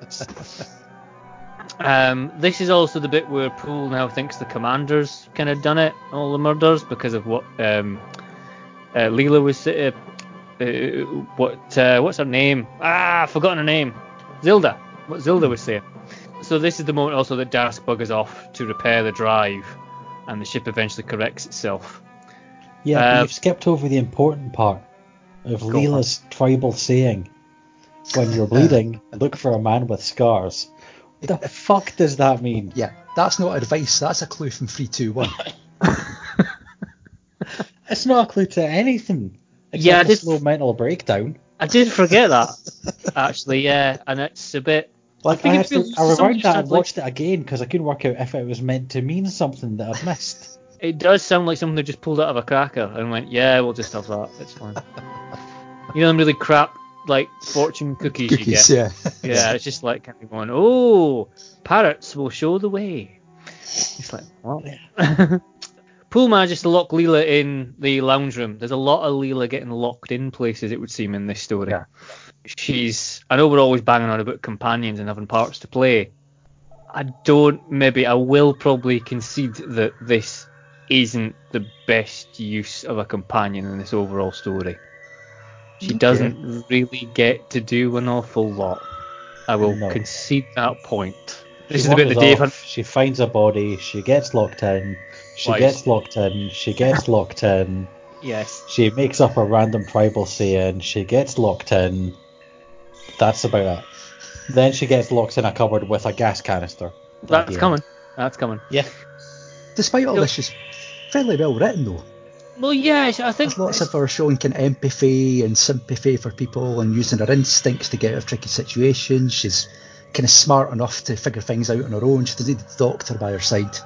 Um, this is also the bit where Poul now thinks the commander's kind of done it, all the murders, because of what um, uh, Leela was. Uh, uh, what uh, what's her name? Ah, I've forgotten her name. Zilda. What Zilda was saying. So this is the moment also that Dask buggers off to repair the drive, and the ship eventually corrects itself. Yeah, but Uh, you've skipped over the important part of Go. Leela's tribal saying. When you're bleeding, look for a man with scars. What the fuck does that mean? Yeah, that's not advice. That's a clue from 321. It's not a clue to anything. Except Yeah, I a did- slow mental breakdown. I did forget that actually, yeah, and it's a bit. Like I, think it had to, I rewound that and like- watched it again because I couldn't work out if it was meant to mean something that I'd missed. It does sound like something they just pulled out of a cracker and went, yeah, we'll just have that. It's fine. you know them really crap like fortune cookies, Cookies, you get. yeah. Yeah, it's just like kind of going, oh, parrots will show the way. It's like, what? Poul manages to lock Leela in the lounge room. There's a lot of Leela getting locked in places, it would seem, in this story. Yeah. She's. I know we're always banging on about companions and having parts to play. I don't. Maybe I will probably concede that this isn't the best use of a companion in this overall story. She Okay. doesn't really get to do an awful lot. I will No. concede that point. She This is the bit that wanders Dave. off, She finds a body. She gets locked in. She Twice. gets locked in. She gets locked in. Yes. She makes up a random tribal saying. She gets locked in. That's about it. Then she gets locked in a cupboard with a gas canister. That's the coming. That's coming. Yeah. Despite all Yo- this, she's fairly well written though. Well, yeah, I think There's lots of her showing kind of empathy and sympathy for people and using her instincts to get out of tricky situations. She's kind of smart enough to figure things out on her own. She doesn't need the doctor by her side.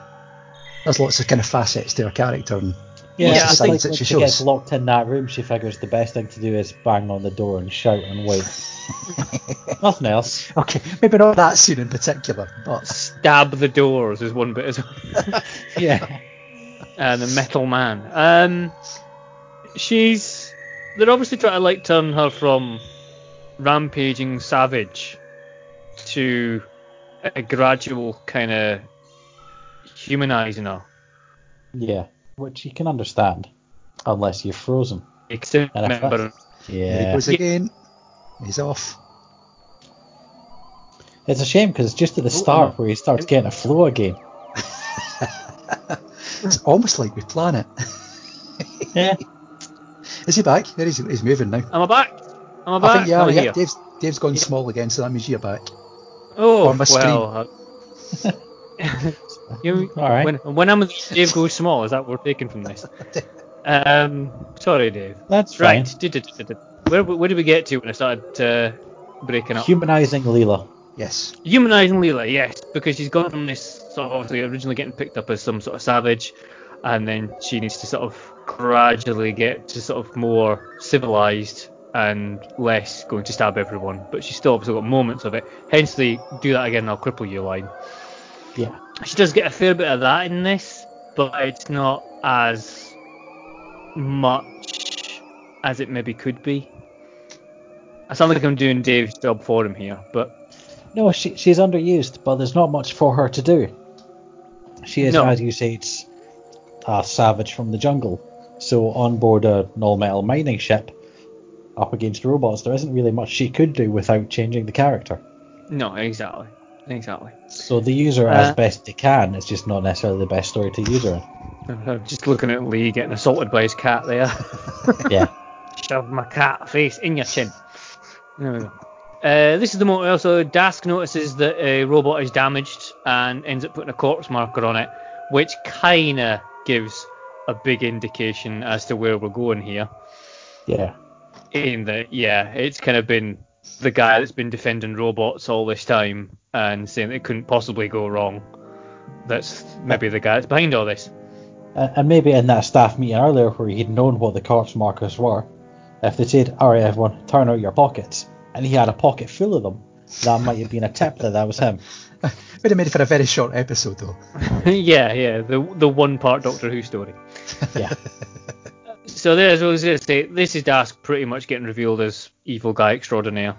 There's lots of kind of facets to her character and Yeah, lots I of it's think sides when that she she gets locked in that room, she figures the best thing to do is bang on the door and shout and wait. Nothing else. Okay, maybe not that scene in particular, but stab the doors is one bit as well. Yeah. and the metal man. Um, she's they're obviously trying to like turn her from rampaging savage to a gradual kind of humanizing her. Yeah. Which you can understand. Unless you're frozen. Except remember, that's- there he goes again. He's off. It's a shame because it's just at the oh, start where he starts getting a flow again. It's almost like we plan it. Yeah. Is he back? There he's, he's moving now. am I back? Am I I think yeah, Am yeah. here? Dave's Dave's gone small again, so that means you're back. Oh, on my well. uh, you, All right. When, when I'm with Dave goes small, is that what we're taking from this? Um, sorry, Dave. That's. Right. Where, where did we get to when I started uh, breaking up? Humanizing Leela. Yes. Humanizing Leela, yes, because she's gone from this sort of obviously originally getting picked up as some sort of savage, and then she needs to sort of gradually get to sort of more civilized and less going to stab everyone. But she's still obviously got moments of it. Hence the do that again I'll cripple you line. Yeah. She does get a fair bit of that in this, but it's not as much as it maybe could be. I sound like I'm doing Dave's job for him here, but No, she, she's underused, but there's not much for her to do. She is, No. as you say, it's a savage from the jungle. So on board a null metal mining ship, up against robots, there isn't really much she could do without changing the character. no, exactly, exactly. So they use her Uh, as best they can. It's just not necessarily the best story to use her I'm just looking at Lee getting assaulted by his cat there. Yeah. Shove my cat face in your chin. There we go. Uh, this is the moment also Dask notices that a robot is damaged and ends up putting a corpse marker on it, which kinda gives a big indication as to where we're going here. Yeah. In that, yeah, it's kind of been the guy that's been defending robots all this time and saying it couldn't possibly go wrong. That's maybe the guy that's behind all this. Uh, and maybe in that staff meeting earlier where he'd known what the corpse markers were, if they said, alright everyone, turn out your pockets, and he had a pocket full of them, that might have been a tip that that was him. Would have made it for a very short episode though. yeah, yeah, the the one part Doctor Who story. Yeah. So there's what I was going to say. This is Dask pretty much getting revealed as evil guy extraordinaire.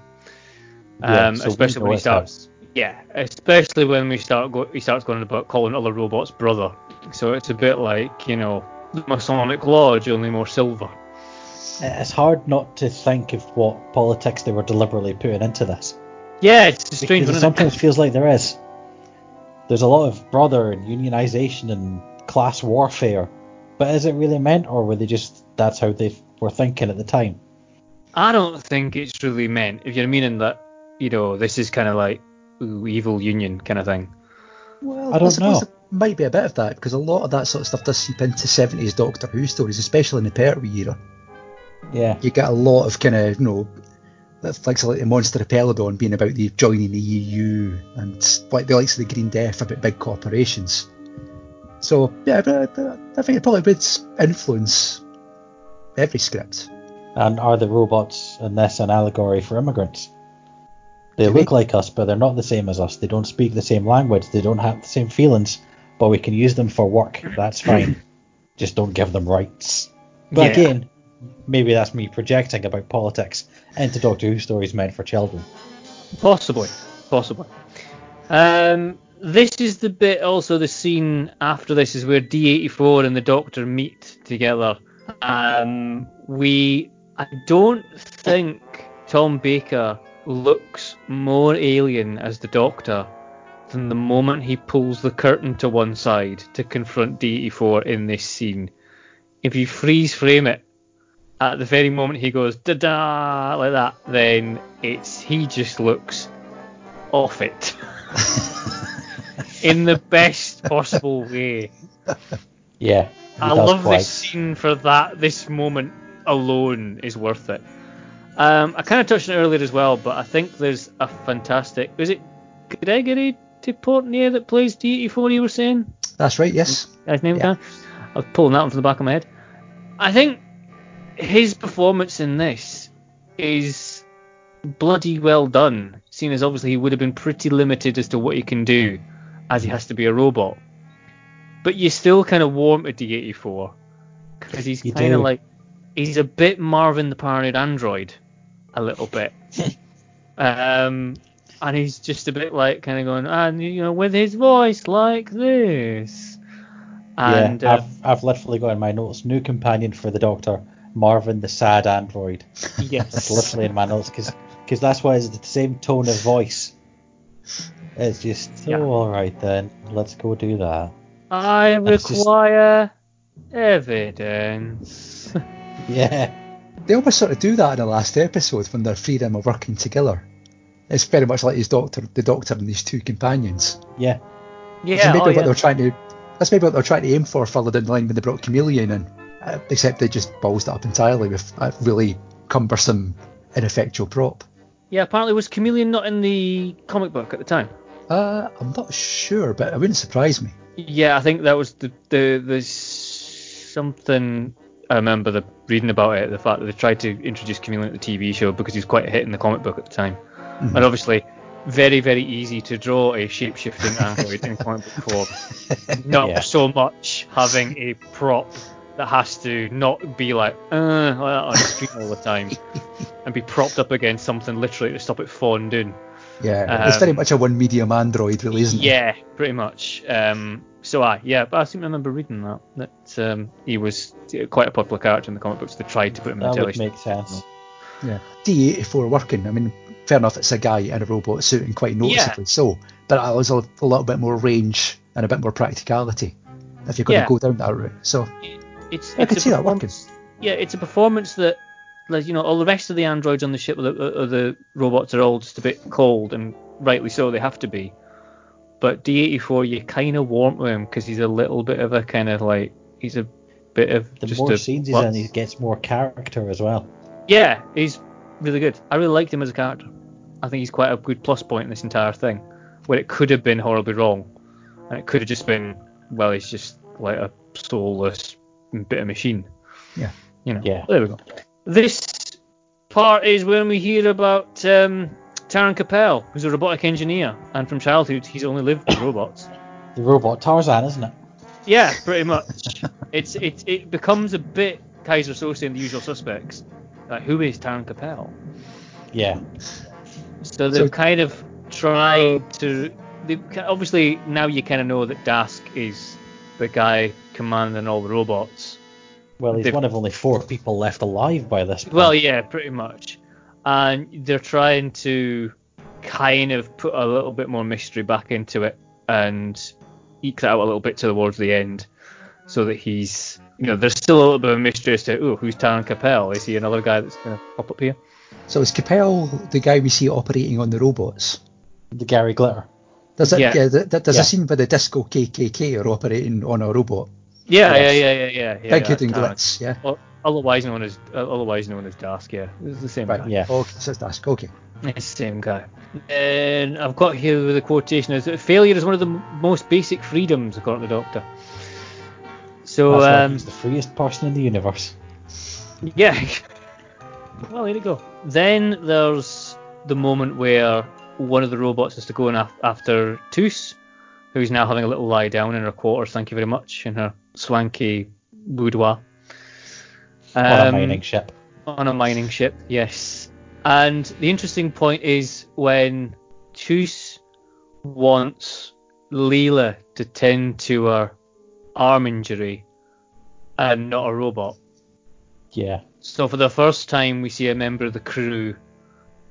Yeah, Um, so especially when he starts. Yeah, especially when we start go, he starts going about calling other robots brother. So it's a bit like you know the Masonic Lodge, only more silver. It's hard not to think of what politics they were deliberately putting into this. Yeah, it's a strange Because one. it isn't it? sometimes feels like there is. There's a lot of brother and unionization and class warfare, but is it really meant, or were they just that's how they were thinking at the time? I don't think it's really meant. If you're meaning that, you know, this is kind of like ooh, evil union kind of thing. Well, I don't suppose know. there might be a bit of that because a lot of that sort of stuff does seep into 70s Doctor Who stories, especially in the Pertwee era. Yeah, You get a lot of kind of, you know, that's like, like the Monster of Peladon being about the joining the EU and like the likes of the Green Death about big corporations. So, yeah, but, but I think it probably would influence every script. and are the robots in this an allegory for immigrants? They Do look they? like us, but they're not the same as us. They don't speak the same language. They don't have the same feelings, but we can use them for work. That's fine. Just don't give them rights. But Yeah. again, maybe that's me projecting about politics into Doctor Who stories meant for children. Possibly, possibly. Um, this is the bit, also the scene after this is where D84 and the Doctor meet together. Um, we, I don't think Tom Baker looks more alien as the Doctor than the moment he pulls the curtain to one side to confront D84 in this scene. If you freeze frame it, at the very moment he goes da da like that, then it's he just looks off it in the best possible way. Yeah, I love quite. this scene for that. This moment alone is worth it. Um, I kind of touched on it earlier as well, but I think there's a fantastic. Was it Gregory de Polnay that plays D84? You were saying That's right, yes. his name Yeah. I was pulling that one from the back of my head. I think his performance in this is bloody well done, seeing as obviously he would have been pretty limited as to what he can do, as he has to be a robot. But you still kind of warm to D84 because he's kind of like he's a bit Marvin the Paranoid Android, a little bit. um, and he's just a bit like kind of going, and you know, with his voice like this. And yeah, uh, I've, I've literally got in my notes new companion for the Doctor, Marvin the sad android. That's yes, literally in my notes because that's why it's the same tone of voice. It's just Yeah. oh, all right then, let's go do that. I That's just- require evidence. Yeah, They almost sort of do that in the last episode when they're three of them are working together. It's very much like his doctor, the doctor and his two companions. yeah, yeah, so maybe oh, what yeah. they're trying to that's maybe what they're trying to aim for further down the line when they brought Kamelion in. Uh, except they just balls that up entirely with a really cumbersome, ineffectual prop. yeah. Apparently, was Kamelion not in the comic book at the time? Uh, I'm not sure, but it wouldn't surprise me. Yeah, I think that was the the the something. I remember the reading about it, the fact that they tried to introduce Kamelion to the TV show because he was quite a hit in the comic book at the time, and obviously very very easy to draw a shape shifting android in comic book form. Not Yeah. so much having a prop that has to not be like uh on screen all the time and be propped up against something literally to stop it falling down. Yeah, it's Um, very much a one medium android, really, isn't it? Yeah, pretty much. Um, so I, yeah, but I seem to remember reading that that um, he was quite a popular character in the comic books. They tried to put him in that the would telly. make sense. Yeah. D84 working. I mean, fair enough, it's a guy in a robot suit and quite noticeably so, but it was a, a little bit more range and a bit more practicality if you're going Yeah. to go down that route. So It's, I it's could see that working. performance- Yeah, it's a performance that, like you know, all the rest of the androids on the ship, the, the, the robots are all just a bit cold, and rightly so, they have to be. But D84, you kind of warm to him because he's a little bit of a kind of like he's a bit of The just more a, scenes he's what? in, he gets more character as well. Yeah, he's really good. I really liked him as a character. I think he's quite a good plus point in this entire thing, where it could have been horribly wrong, and it could have just been, well, he's just like a soulless bit of machine. Yeah. You know. Yeah. There we go. This part is when we hear about um, Taren Capel, who's a robotic engineer, and from childhood he's only lived with robots. The robot Tarzan, isn't it? Yeah, pretty much. it's it it becomes a bit Keyser Söze and the usual suspects. Like who is Taren Capel? Yeah. So they've So- kind of tried to. They obviously now you kind of know that Dask is the guy commanding all the robots. Well, he's They've- one of only four people left alive by this point. Well, yeah, pretty much. And they're trying to kind of put a little bit more mystery back into it and eke that out a little bit towards the end, so that he's, you know, there's still a little bit of mystery as to, oh, who's Taren Capel? Is he another guy that's going to pop up here? So is Capel the guy we see operating on the robots? the Gary Glitter. Does a, Yeah. yeah. th- th- there's Yeah. a scene where the Disco KKK are operating on a robot. Yeah, yeah, yeah, yeah, yeah. yeah Big yeah, Hood. Glitz, yeah. O- Otherwise known as, otherwise known as Dask, yeah, it's the same Right. guy. Yeah. Okay, so it's Dask. Okay. It's the same guy. And I've got here the quotation is that failure is one of the most basic freedoms, according to the Doctor. So, That's um, he's the freest person in the universe. yeah. well, there you go. Then there's the moment where one of the robots has to go in af- after Toos, who's now having a little lie down in her quarters, thank you very much, in her swanky boudoir. on a Um, mining ship. on a mining ship, yes. And the interesting point is when Toos wants Leela to tend to her arm injury and not a robot. Yeah. So for the first time, we see a member of the crew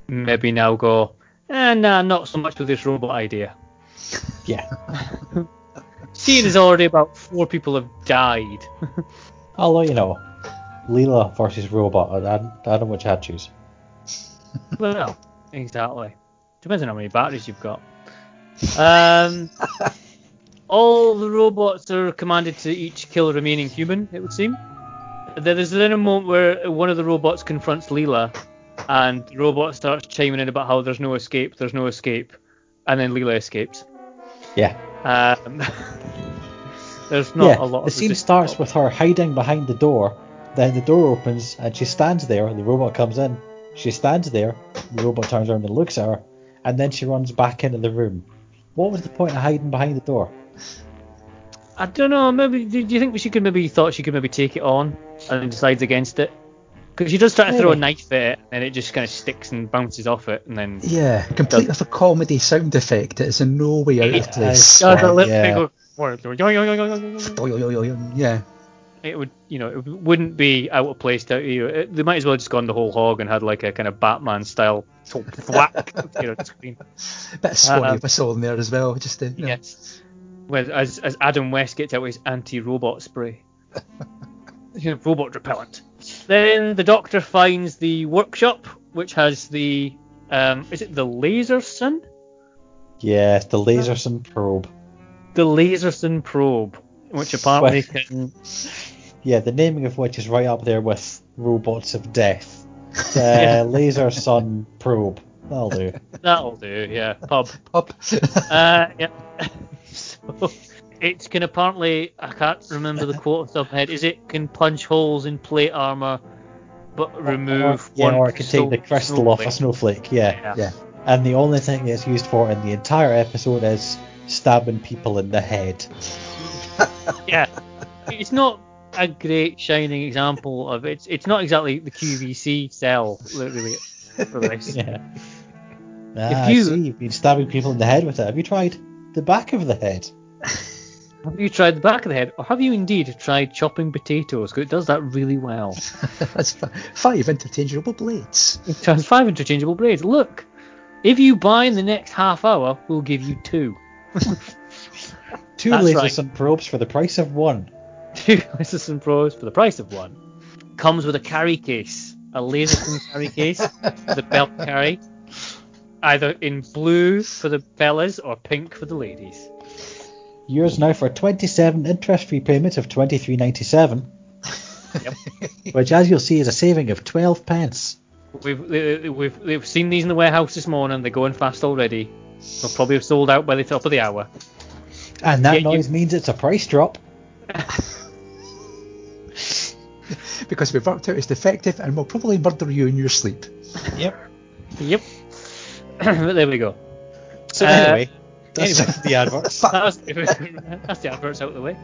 maybe now go, eh, nah, not so much with this robot idea. Yeah. Seeing as already about four people have died. Although, you know, Leela versus robot, I, I, I don't know which I'd choose. Well, exactly. Depends on how many batteries you've got. Um, all the robots are commanded to each kill a remaining human, it would seem. There is then a moment where one of the robots confronts Leela, and the robot starts chiming in about how there's no escape, there's no escape, and then Leela escapes. Yeah. Um, there's not yeah. a lot. Of. The scene starts with her hiding behind the door. Then the door opens and she stands there. The robot comes in. She stands there. The robot turns around and looks at her, and then she runs back into the room. What was the point of hiding behind the door? I don't know. Maybe do you think she could maybe thought she could maybe take it on and then decides against it? Because she does try to throw a knife at it, and it just kind of sticks and bounces off it, and then Yeah, complete with a comedy sound effect. It is in no way out of It place. does yeah. go- Yeah. It would, you know, it wouldn't be out of place to you. It, they might as well have just gone the whole hog and had like a kind of Batman style whack, you know, screen. Bit of Swanee Um, whistle in there as well. Just to, you. Yes. Well, as as Adam West gets out his anti-robot spray, you know, robot repellent. Then the Doctor finds the workshop, which has the um, is it the Laserson? Yeah, it's the Laserson probe. The Laserson probe, which apparently can. Yeah, the naming of which is right up there with Robots of Death. The Laser Sun probe. That'll do. That'll do, yeah. Pub. Pub. Uh, yeah. so it can apparently, I can't remember the quote off the top of my head. Is it can punch holes in plate armor, but remove or, yeah, one or it can take the crystal off a snowflake. Yeah. Yeah. yeah. And the only thing it's used for in the entire episode is stabbing people in the head. yeah. It's not a great shining example of it's. It's not exactly the QVC sell really for this. Yeah. Ah, you- I see. You've been stabbing people in the head with it. Have you tried the back of the head? Have you tried the back of the head, or have you indeed tried chopping potatoes? Because it does that really well. That's five interchangeable blades. It has five interchangeable blades. Look, if you buy in the next half hour, we'll give you two. Two That's laser right. sun probes for the price of one. Two Laserson probes for the price of one. Comes with a carry case, a Laserson carry case, the belt carry, either in blue for the fellas or pink for the ladies. Yours now for 27 interest-free payments of 23.97. Which, as you'll see, is a saving of 12 pence. We've we've we've seen these in the warehouse this morning. They're going fast already. They'll probably have sold out by the top of the hour. And that Yeah, you- noise means it's a price drop. because we've worked out it's defective and will probably murder you in your sleep. Yep. Yep. but there we go. So Uh, anyway, That's- anyway, the adverts. That's, that's the adverts out of the way.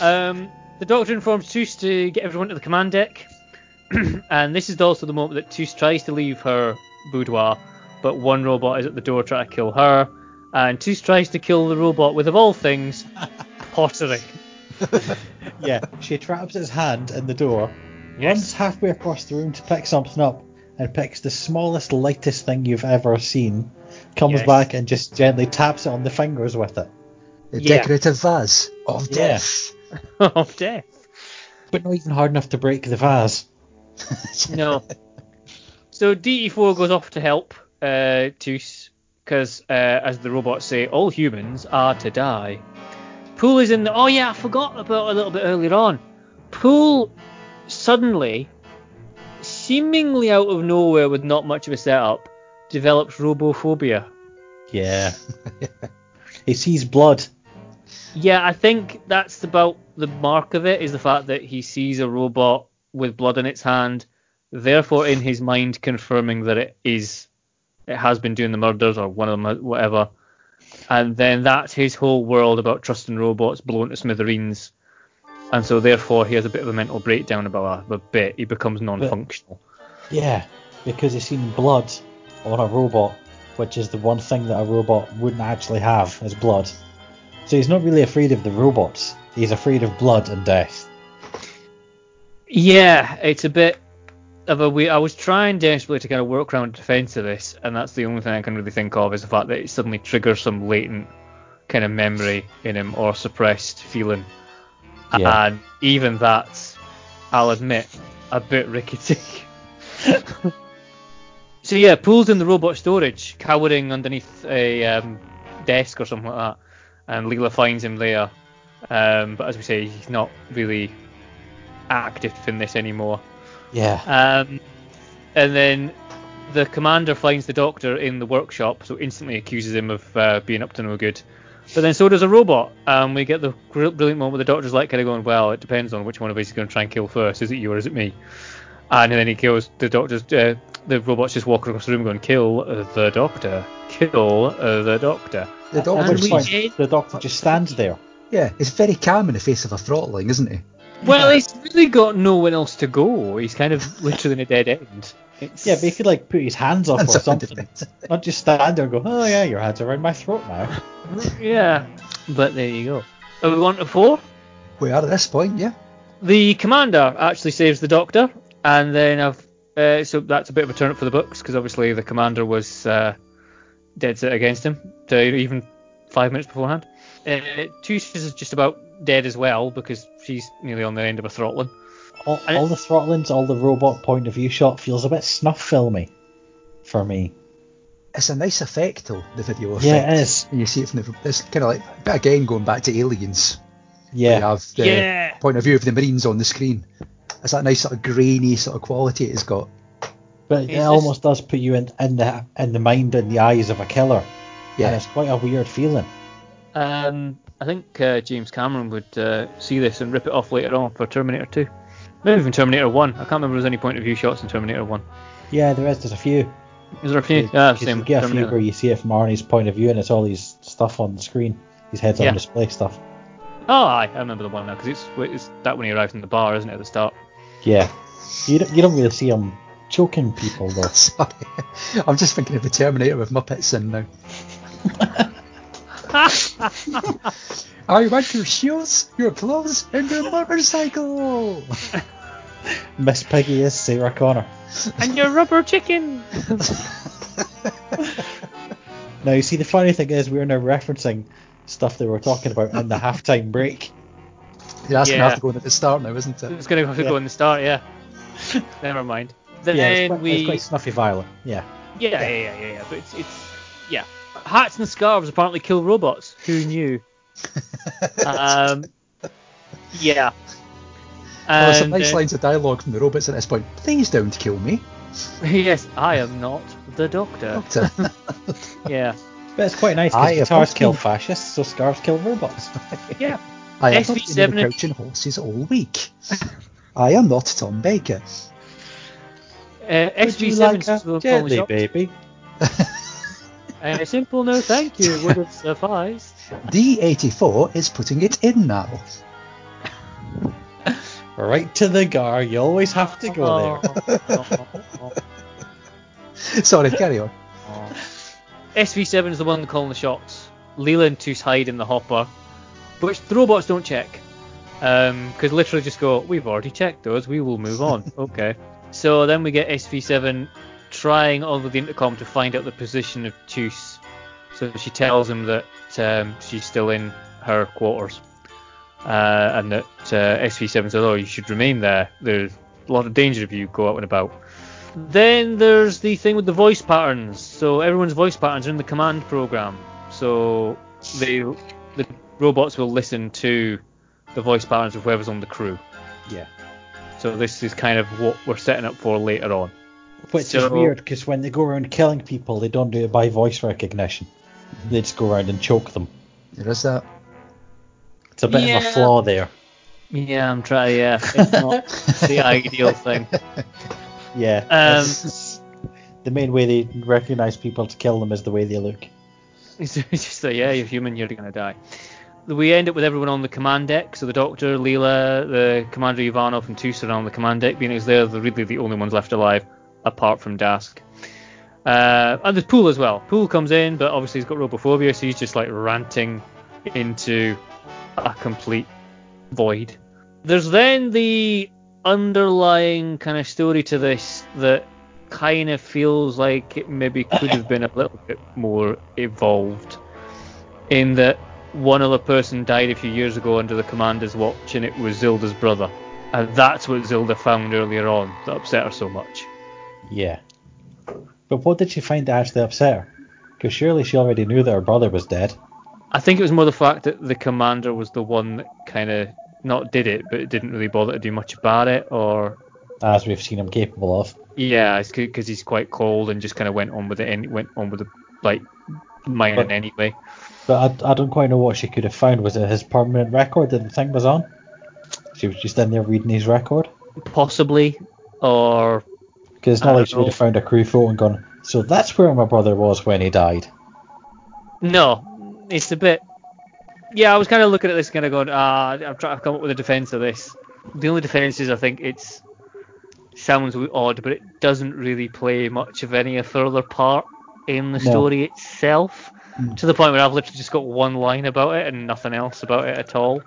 Um, the Doctor informs Toos to get everyone to the command deck, and this is also the moment that Toos tries to leave her boudoir, but one robot is at the door trying to kill her, and Toos tries to kill the robot with, of all things, pottery. yeah, she traps his hand in the door, Yes. runs halfway across the room to pick something up, and picks the smallest, lightest thing you've ever seen. Comes Yes. back and just gently taps it on the fingers with it. A Yeah. decorative vase of Yeah. death. of death. But not even hard enough to break the vase. No. So D84 goes off to help uh, Toos, because uh, as the robots say, all humans are to die. Poul is in the. Oh yeah, I forgot about a little bit earlier on. Poul suddenly, seemingly out of nowhere with not much of a setup, develops robophobia. Yeah. he sees blood. Yeah, I think that's about the mark of it is the fact that he sees a robot with blood in its hand, therefore in his mind confirming that it is it has been doing the murders or one of them whatever. And then that's his whole world about trusting robots blown to smithereens. And so therefore he has a bit of a mental breakdown about a, a bit. He becomes non-functional. Yeah, because he's seen blood on a robot, which is the one thing that a robot wouldn't actually have is blood. So he's not really afraid of the robots. He's afraid of blood and death. Yeah, it's a bit of a we. I was trying desperately to kind of work around the defense of this, and that's the only thing I can really think of is the fact that it suddenly triggers some latent kind of memory in him or suppressed feeling. Yeah. And even that, I'll admit, a bit rickety. so yeah, Poul's in the robot storage, cowering underneath a um, desk or something like that, and Leela finds him there. Um, but as we say, he's not really active in this anymore. Yeah. Um, and then the commander finds the doctor in the workshop, so instantly accuses him of uh, being up to no good. But then so does a robot. Um, we get the brilliant moment where the doctor's like kind of going, well, it depends on which one of us is going to try and kill first. Is it you or is it me? And then he kills the doctor's. Uh, the robot's just walk across the room going, kill the doctor, kill uh, the doctor. The doctor, which we the doctor just stands there. yeah, he's very calm in the face of a throttling, isn't he? Well, he's really got no one else to go. He's kind of literally in a dead end. It's, Yeah, but he could like put his hands up Hands or something. Not just stand there and go, oh yeah, your hands are around my throat now. yeah. But there you go. Are we on to four? We are at this point, yeah. The commander actually saves the doctor, and then I've uh, so that's a bit of a turn up for the books because obviously the commander was uh, dead set against him to even five minutes beforehand. Uh, Toos is just about dead as well because she's nearly on the end of a throttling. All, all the throttlings, all the robot point of view shot feels a bit snuff filmy for me. It's a nice effect, though, the video effect. Yeah, it is. And you see it from the. It's kind of like. But again, going back to Aliens, Yeah. you have the Yeah. point of view of the Marines on the screen. It's that nice sort of grainy sort of quality it's got. But it this- almost does put you in, in the in the mind and the eyes of a killer. And Yeah. it's quite a weird feeling. Um, I think uh, James Cameron would uh, see this and rip it off later on for Terminator 2. Maybe even Terminator 1. I can't remember if there's any point of view shots in Terminator 1. Yeah, there is. There's a few. Is there a few? You- Yeah, 'cause same. you get a few where you see it from Arnie's point of view, and it's all these stuff on the screen, these heads Yeah. on display stuff. Oh, aye, I remember the one now because it's, it's that when he arrives in the bar, isn't it, at the start? Yeah, you don't, you don't really see him choking people though. Sorry. I'm just thinking of the Terminator with Muppets in now. I want your shoes, your clothes, and your motorcycle. Miss Piggy is Sarah Connor. and your rubber chicken. Now you see the funny thing is we're now referencing stuff they were talking about in the halftime break. That's Yeah. gonna have to go in at the start now, isn't it? It's going to have to Yeah. go in the start, yeah. Never mind. Then yeah, it's quite, we. it's quite snuffy violent. Yeah. Yeah, yeah, yeah, yeah, yeah. But it's, it's. Yeah. Hats and scarves apparently kill robots. Who knew? um. Yeah. Well, there's some nice uh, lines of dialogue from the robots at this point. Please don't kill me. yes, I am not the doctor. Doctor. Yeah. But it's quite nice because have guitars kill fascists, so scarves kill robots. Yeah. I have been SV7 in the crouching horses all week. I am not Tom Baker. Uh, Would you SV7 like is the a one calling the gently, shots. baby? A simple no thank you would have sufficed. D84 is putting it in now. Right to the gar. You always have to go there. Sorry, carry on. SV7 is the one calling the shots. Leela and Toos hide in the hopper, which the robots don't check. Because literally just go, we've already checked those, we will move on. okay. So then we get SV7 trying over the intercom to find out the position of Toos. So she tells him that um, she's still in her quarters. Uh, and that uh, SV7 says, oh, you should remain there. There's a lot of danger if you go out and about. Then there's the thing with the voice patterns. So everyone's voice patterns are in the command program. So they, the robots will listen to the voice patterns of whoever's on the crew. Yeah. So this is kind of what we're setting up for later on. Which So- is weird because when they go around killing people, they don't do it by voice recognition. They just go around and choke them. There is that. It's a bit of a flaw there. Yeah, I'm trying. Yeah, it's not the ideal thing. Yeah. Um, the main way they recognize people to kill them is the way they look. It's just like, yeah, you're human, you're gonna die. We end up with everyone on the command deck. So the Doctor, Leela, the Commander Uvanov, and are on the command deck, being as they're the, really the only ones left alive, apart from Dask. Uh, and there's Poul as well. Poul comes in, but obviously he's got robophobia, so he's just like ranting into a complete void. There's then the underlying kind of story to this that kind of feels like it maybe could have been a little bit more evolved in that one other person died a few years ago under the commander's watch and it was Zilda's brother. And that's what Zilda found earlier on that upset her so much. Yeah. But what did she find that actually upset her? Because surely she already knew that her brother was dead. I think it was more the fact that the commander was the one that kind of not did it, but it didn't really bother to do much about it, or As we've seen him capable of. yeah, because he's quite cold and just kind of went on with it and went on with the like mining But- anyway. But I, I don't quite know what she could have found. Was it his permanent record that the thing was on? She was just in there reading his record? Possibly, or Because it's not like she would have found a crew photo and gone, so that's where my brother was when he died. No, it's a bit. Yeah, I was kind of looking at this, and kind of going, ah, I'm trying to come up with a defense of this. The only defense is I think it's sounds odd, but it doesn't really play much of any further part in the No. story itself. Mm. To the point where I've literally just got one line about it and nothing else about it at all.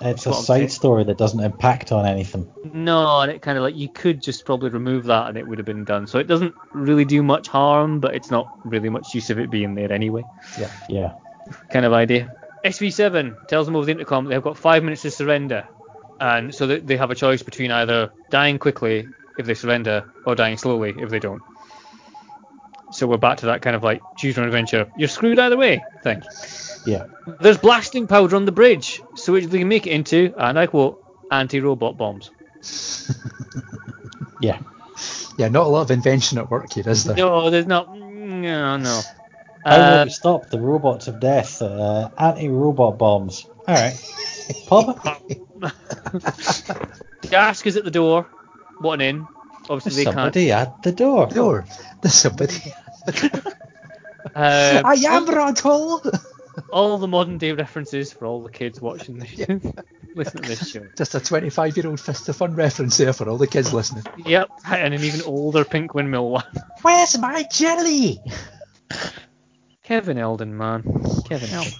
It's That's a side story that doesn't impact on anything. No, and it kind of like you could just probably remove that and it would have been done. So it doesn't really do much harm, but it's not really much use of it being there anyway. Yeah. Yeah. kind of idea. SV7 tells them over the intercom they've got five minutes to surrender, and so they have a choice between either dying quickly if they surrender or dying slowly if they don't. So we're back to that kind of like choose your own adventure. You're screwed either way thing. Yeah. There's blasting powder on the bridge, so which they can make it into, and I quote, anti-robot bombs. Yeah. Yeah, not a lot of invention at work here, is there? No, there's not. No, no. How will Uh, we stop the robots of death? Uh, anti-robot bombs. All right. Pop. Dask is at the door, wanting in. Obviously, There's they can't. somebody at the door. Door. There's somebody. Uh, I am Rod Hull! all the modern day references for all the kids watching this, listen to this show. Just a 25 year old Fist of Fun reference there for all the kids listening. Yep, and an even older Pink Windmill one. Where's my jelly? Kevin Eldon, man, Kevin Eldon.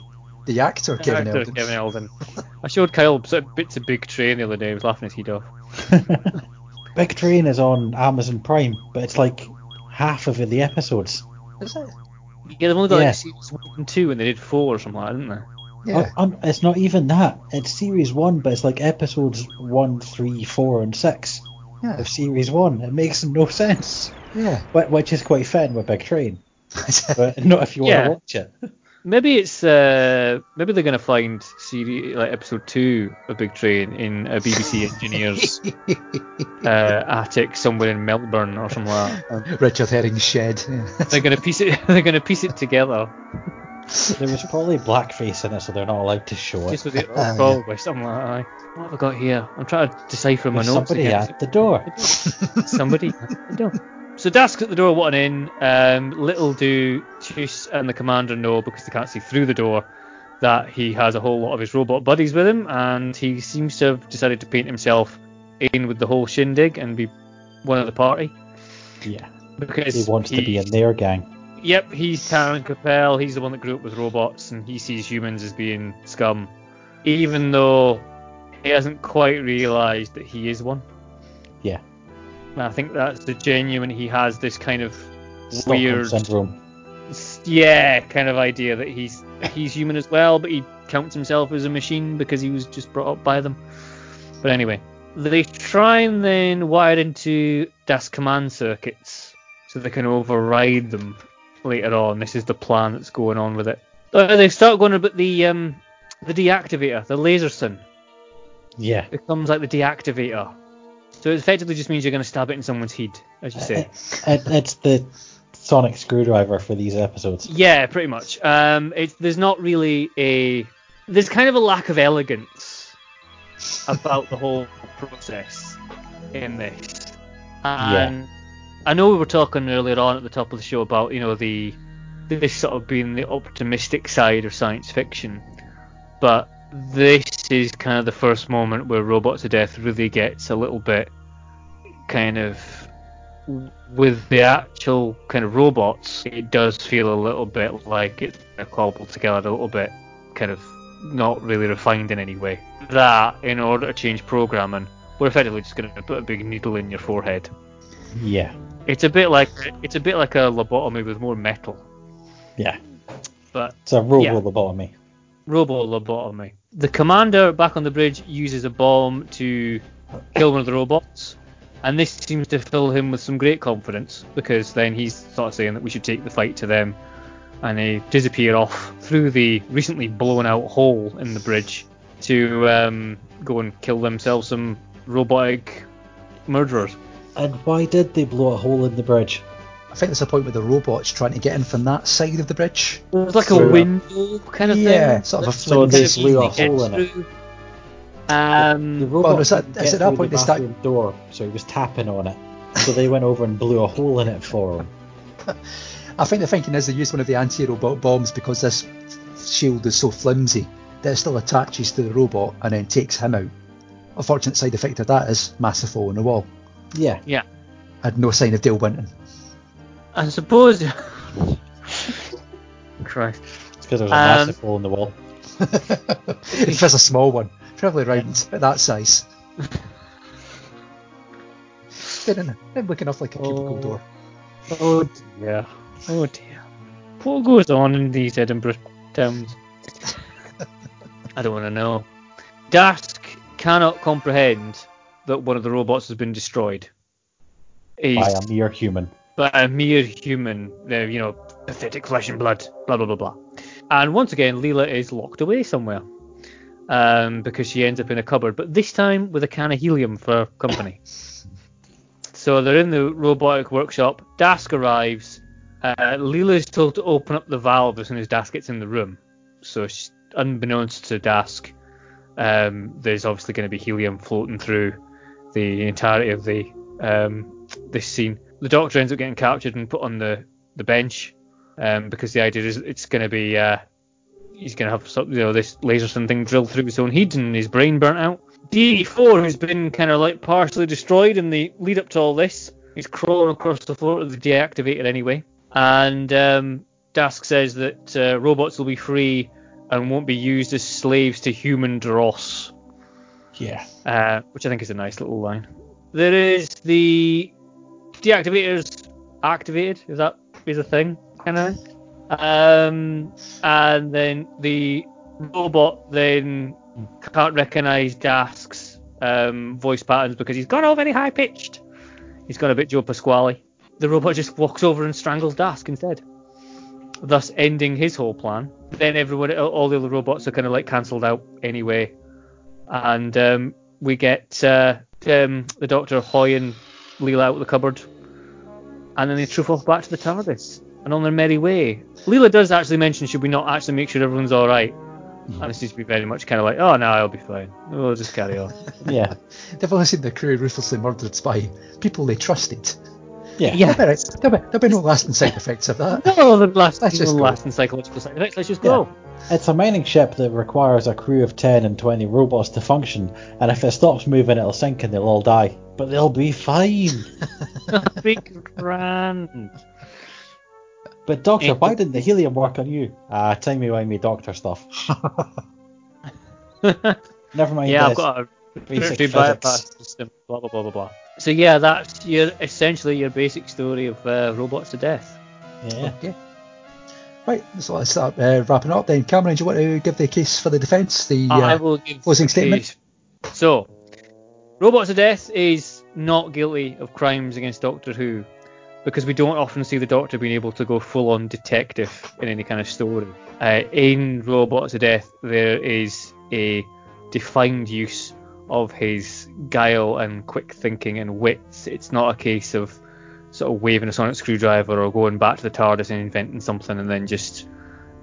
The actor Kevin Actor Eldon. Kevin Eldon. I showed Kyle bits of Big Train the other day. He was laughing his head off. Big Train is on Amazon Prime, but it's like half of the episodes. Is it? Yeah, they've only got Yeah. like seasons one and two, and they did four or something like that, didn't they? Oh, yeah. Oh, it's not even that. It's series one, but it's like episodes one, three, four, and six Yeah. of series one. It makes no sense. Yeah. Wh- Which is quite fun with Big Train, but not if you want Yeah. to watch it. Maybe it's uh, maybe they're gonna find series like episode two of Big Train in a BBC engineer's uh, attic somewhere in Melbourne or something like that. Richard Herring's shed. Yeah. They're gonna piece it. They're gonna piece it together. There was probably blackface in it, so they're not allowed to show This it. was it. Uh, Probably something like that. aye. What have I got here? I'm trying to decipher my There's notes. somebody again. at the door. Somebody at the door. So Dask's at the door wanting in. Um, little do Chase and the commander know because they can't see through the door that he has a whole lot of his robot buddies with him, and he seems to have decided to paint himself in with the whole shindig and be one of the party Yeah. because He wants to be in their gang. Yep, he's Taren Capel. He's the one that grew up with robots, and he sees humans as being scum, even though he hasn't quite realised that he is one. And I think that's the genuine. He has this kind of Stockholm weird, syndrome. yeah, kind of idea that he's he's human as well, but he counts himself as a machine because he was just brought up by them. But anyway, they try and then wire into Das command circuits so they can override them later on. This is the plan that's going on with it. Uh, they start going about the um the deactivator, the laser sun Yeah. It becomes like the deactivator. So it effectively just means you're going to stab it in someone's head, as you say. It, it's the sonic screwdriver for these episodes. Yeah, pretty much. Um, it's there's not really a there's kind of a lack of elegance about the whole process in this. And I know we were talking earlier on at the top of the show about you know the this sort of being the optimistic side of science fiction, but this is kind of the first moment where Robots to Death really gets a little bit kind of with the actual kind of robots, it does feel a little bit like it's cobbled together a little bit, kind of not really refined in any way. That, in order to change programming, we're effectively just going to put a big needle in your forehead. Yeah. It's a bit like it's a bit like a lobotomy with more metal, Yeah. but It's a robo Yeah. lobotomy. robo lobotomy. The commander back on the bridge uses a bomb to kill one of the robots, and this seems to fill him with some great confidence because then he's sort of saying that we should take the fight to them, and they disappear off through the recently blown out hole in the bridge to um, go and kill themselves some robotic murderers. And why did they blow a hole in the bridge? I think there's a point where the robot's trying to get in from that side of the bridge. It was like a So- window kind of Yeah, thing. Yeah, sort of a So they flimsy- blew a hole get in it. through. The Um, robot is that- couldn't at that point the they start- bathroom door, so he was tapping on it. So they went over and blew a hole in it for him. I think the thinking is they used one of the anti-robot bombs because this shield is so flimsy that it still attaches to the robot and then takes him out. Unfortunate side effect of that is massive hole in the wall. Yeah. yeah. Had no sign of Dale Winton. I suppose. Christ. It's because there was a Um, massive hole in the wall. if there's a small one, probably round at that size. Didn't it? Looking off like a cubicle Oh. door. Oh dear. Oh dear. What goes on in these Edinburgh towns? I don't want to know. Dask cannot comprehend that one of the robots has been destroyed. He's By a mere human. But a mere human, uh, you know, pathetic flesh and blood, blah blah blah blah. And once again, Leela is locked away somewhere um, because she ends up in a cupboard, but this time with a can of helium for company. so they're in the robotic workshop. Dask arrives. Uh, Leela is told to open up the valve as soon as Dask gets in the room. So, she, unbeknownst to Dask, um, there's obviously going to be helium floating through the entirety of the um, this scene. The Doctor ends up getting captured and put on the the bench um, because the idea is it's going to be uh, he's going to have some, you know this laser something drilled through his own head and his brain burnt out. D4, who's been kind of like partially destroyed in the lead up to all this, he's crawling across the floor to the deactivator anyway. And um, Dask says that uh, robots will be free and won't be used as slaves to human dross Yeah. uh, which I think is a nice little line. There is the deactivators activated. Is that is a thing kind of? Um, and then the robot then can't recognise Dask's um, voice patterns because he's gone all very high pitched. He's gone a bit Joe Pasquale. The robot just walks over and strangles Dask instead, thus ending his whole plan. Then everyone, all the other robots are kind of like cancelled out anyway, and um, we get uh, um, the Doctor hoying Leela out of the cupboard, and then they troof off back to the TARDIS. and on their merry way. Leela does actually mention, should we not actually make sure everyone's all right? And it seems to be very much kind of like, oh no, I'll be fine. We'll just carry on. Yeah. They've only seen the crew ruthlessly murdered by people they trusted. Yeah. Yeah. There'll be, there'll be, there'll be no lasting side effects of that. No, the last, Let's just no go. lasting psychological side effects. Let's just go. It's a mining ship that requires a crew of 10 and 20 robots to function, and if it stops moving, it'll sink and they'll all die. But they'll be fine. Big grand. But Doctor, why didn't the helium work on you? Ah, timey wimey Doctor stuff. Never mind yeah, I've got a Basic respiratory physics. bypass system. Blah blah blah blah blah. So yeah, that's your essentially your basic story of uh, robots to death. Yeah. Okay. Right, so let's start uh, wrapping up then. Cameron, do you want to give the case for the defence? The I uh, will give closing the statement? case. So, Robots to Death is not guilty of crimes against Doctor Who because we don't often see the Doctor being able to go full on detective in any kind of story. Uh, in Robots to Death, there is a defined use of his guile and quick thinking and wits. It's not a case of sort of waving a sonic screwdriver or going back to the TARDIS and inventing something and then just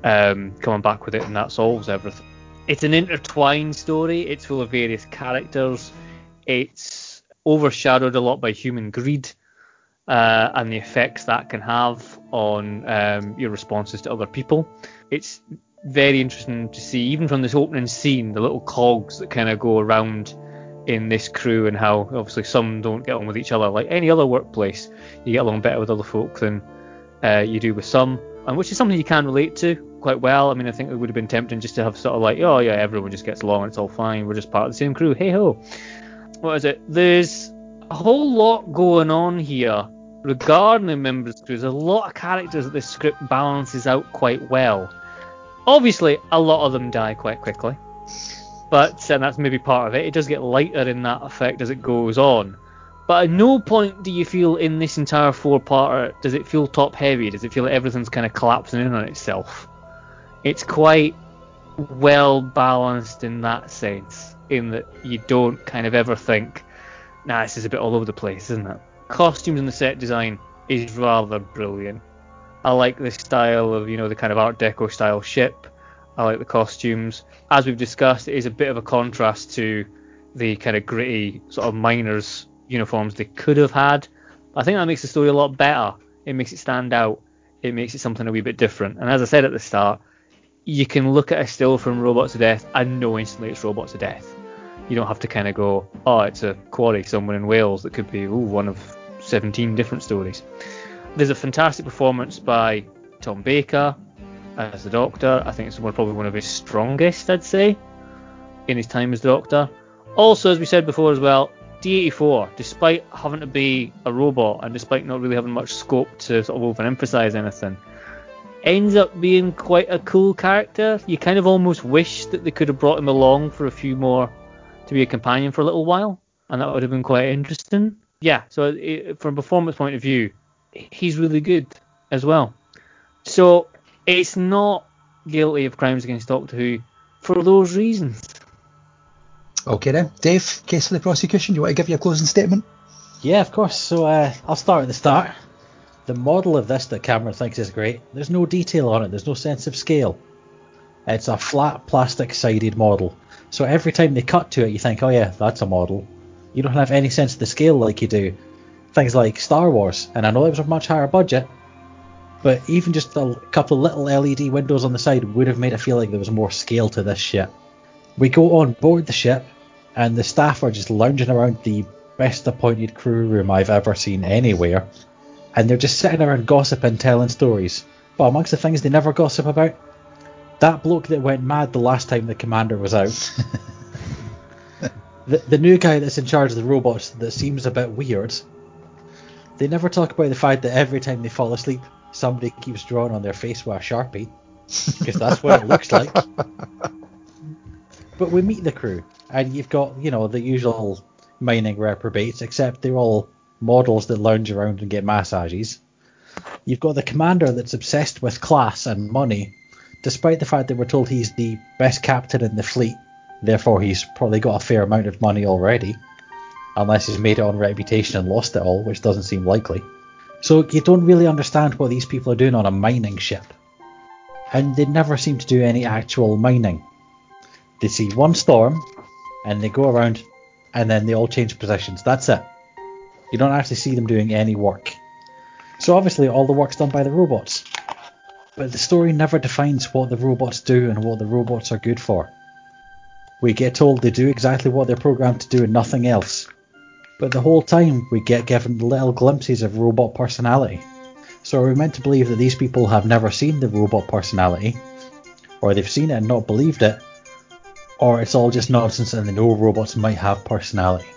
um, coming back with it and that solves everything. It's an intertwined story. It's full of various characters. It's overshadowed a lot by human greed uh, and the effects that can have on um, your responses to other people. It's very interesting to see, even from this opening scene, the little cogs that kind of go around in this crew and how obviously some don't get on with each other. Like any other workplace, you get along better with other folk than uh, you do with some, and which is something you can relate to quite well. I mean, I think it would have been tempting just to have sort of like, oh yeah, everyone just gets along and it's all fine. We're just part of the same crew. Hey ho. What is it? There's a whole lot going on here regarding the members crew. There's a lot of characters that this script balances out quite well. Obviously, a lot of them die quite quickly, but and that's maybe part of it. It does get lighter in that effect as it goes on. But at no point do you feel in this entire four-parter does it feel top-heavy? Does it feel like everything's kind of collapsing in on itself? It's quite well balanced in that sense, in that you don't kind of ever think, nah, this is a bit all over the place, isn't it? Costumes and the set design is rather brilliant. I like the style of, you know, the kind of Art Deco style ship. I like the costumes. As we've discussed, it is a bit of a contrast to the kind of gritty sort of miners uniforms they could have had. I think that makes the story a lot better. It makes it stand out. It makes it something a wee bit different. And as I said at the start, you can look at a still from Robots to Death and know instantly it's Robots to Death. You don't have to kind of go, oh, it's a quarry somewhere in Wales that could be ooh, one of 17 different stories. There's a fantastic performance by Tom Baker as the Doctor. I think it's probably one of his strongest, I'd say, in his time as Doctor. Also, as we said before as well, D84, despite having to be a robot and despite not really having much scope to sort of overemphasize anything, ends up being quite a cool character. You kind of almost wish that they could have brought him along for a few more to be a companion for a little while, and that would have been quite interesting. Yeah, so it, from a performance point of view, he's really good as well. So it's not guilty of crimes against Doctor Who for those reasons. Okay then, Dave, case for the prosecution. You want to give your closing statement? Yeah, of course. So uh, I'll start at the start. The model of this that Cameron thinks is great, there's no detail on it, there's no sense of scale. It's a flat plastic sided model. So every time they cut to it, you think, oh yeah, that's a model. You don't have any sense of the scale like you do. Things like Star Wars, and I know it was a much higher budget, but even just a couple little LED windows on the side would have made it feel like there was more scale to this ship. We go on board the ship, and the staff are just lounging around the best appointed crew room I've ever seen anywhere, and they're just sitting around gossiping, telling stories. But amongst the things they never gossip about, that bloke that went mad the last time the commander was out. the, the new guy that's in charge of the robots that seems a bit weird. They never talk about the fact that every time they fall asleep, somebody keeps drawing on their face with a sharpie, because that's what it looks like. But we meet the crew, and you've got, you know, the usual mining reprobates, except they're all models that lounge around and get massages. You've got the commander that's obsessed with class and money, despite the fact that we're told he's the best captain in the fleet, therefore he's probably got a fair amount of money already, unless he's made it on reputation and lost it all, which doesn't seem likely. So you don't really understand what these people are doing on a mining ship. And they never seem to do any actual mining. They see one storm, and they go around, and then they all change positions. That's it. You don't actually see them doing any work. So obviously all the work's done by the robots. But the story never defines what the robots do and what the robots are good for. We get told they do exactly what they're programmed to do and nothing else. But the whole time we get given little glimpses of robot personality. So are we meant to believe that these people have never seen the robot personality? Or they've seen it and not believed it? Or it's all just nonsense and they know robots might have personality?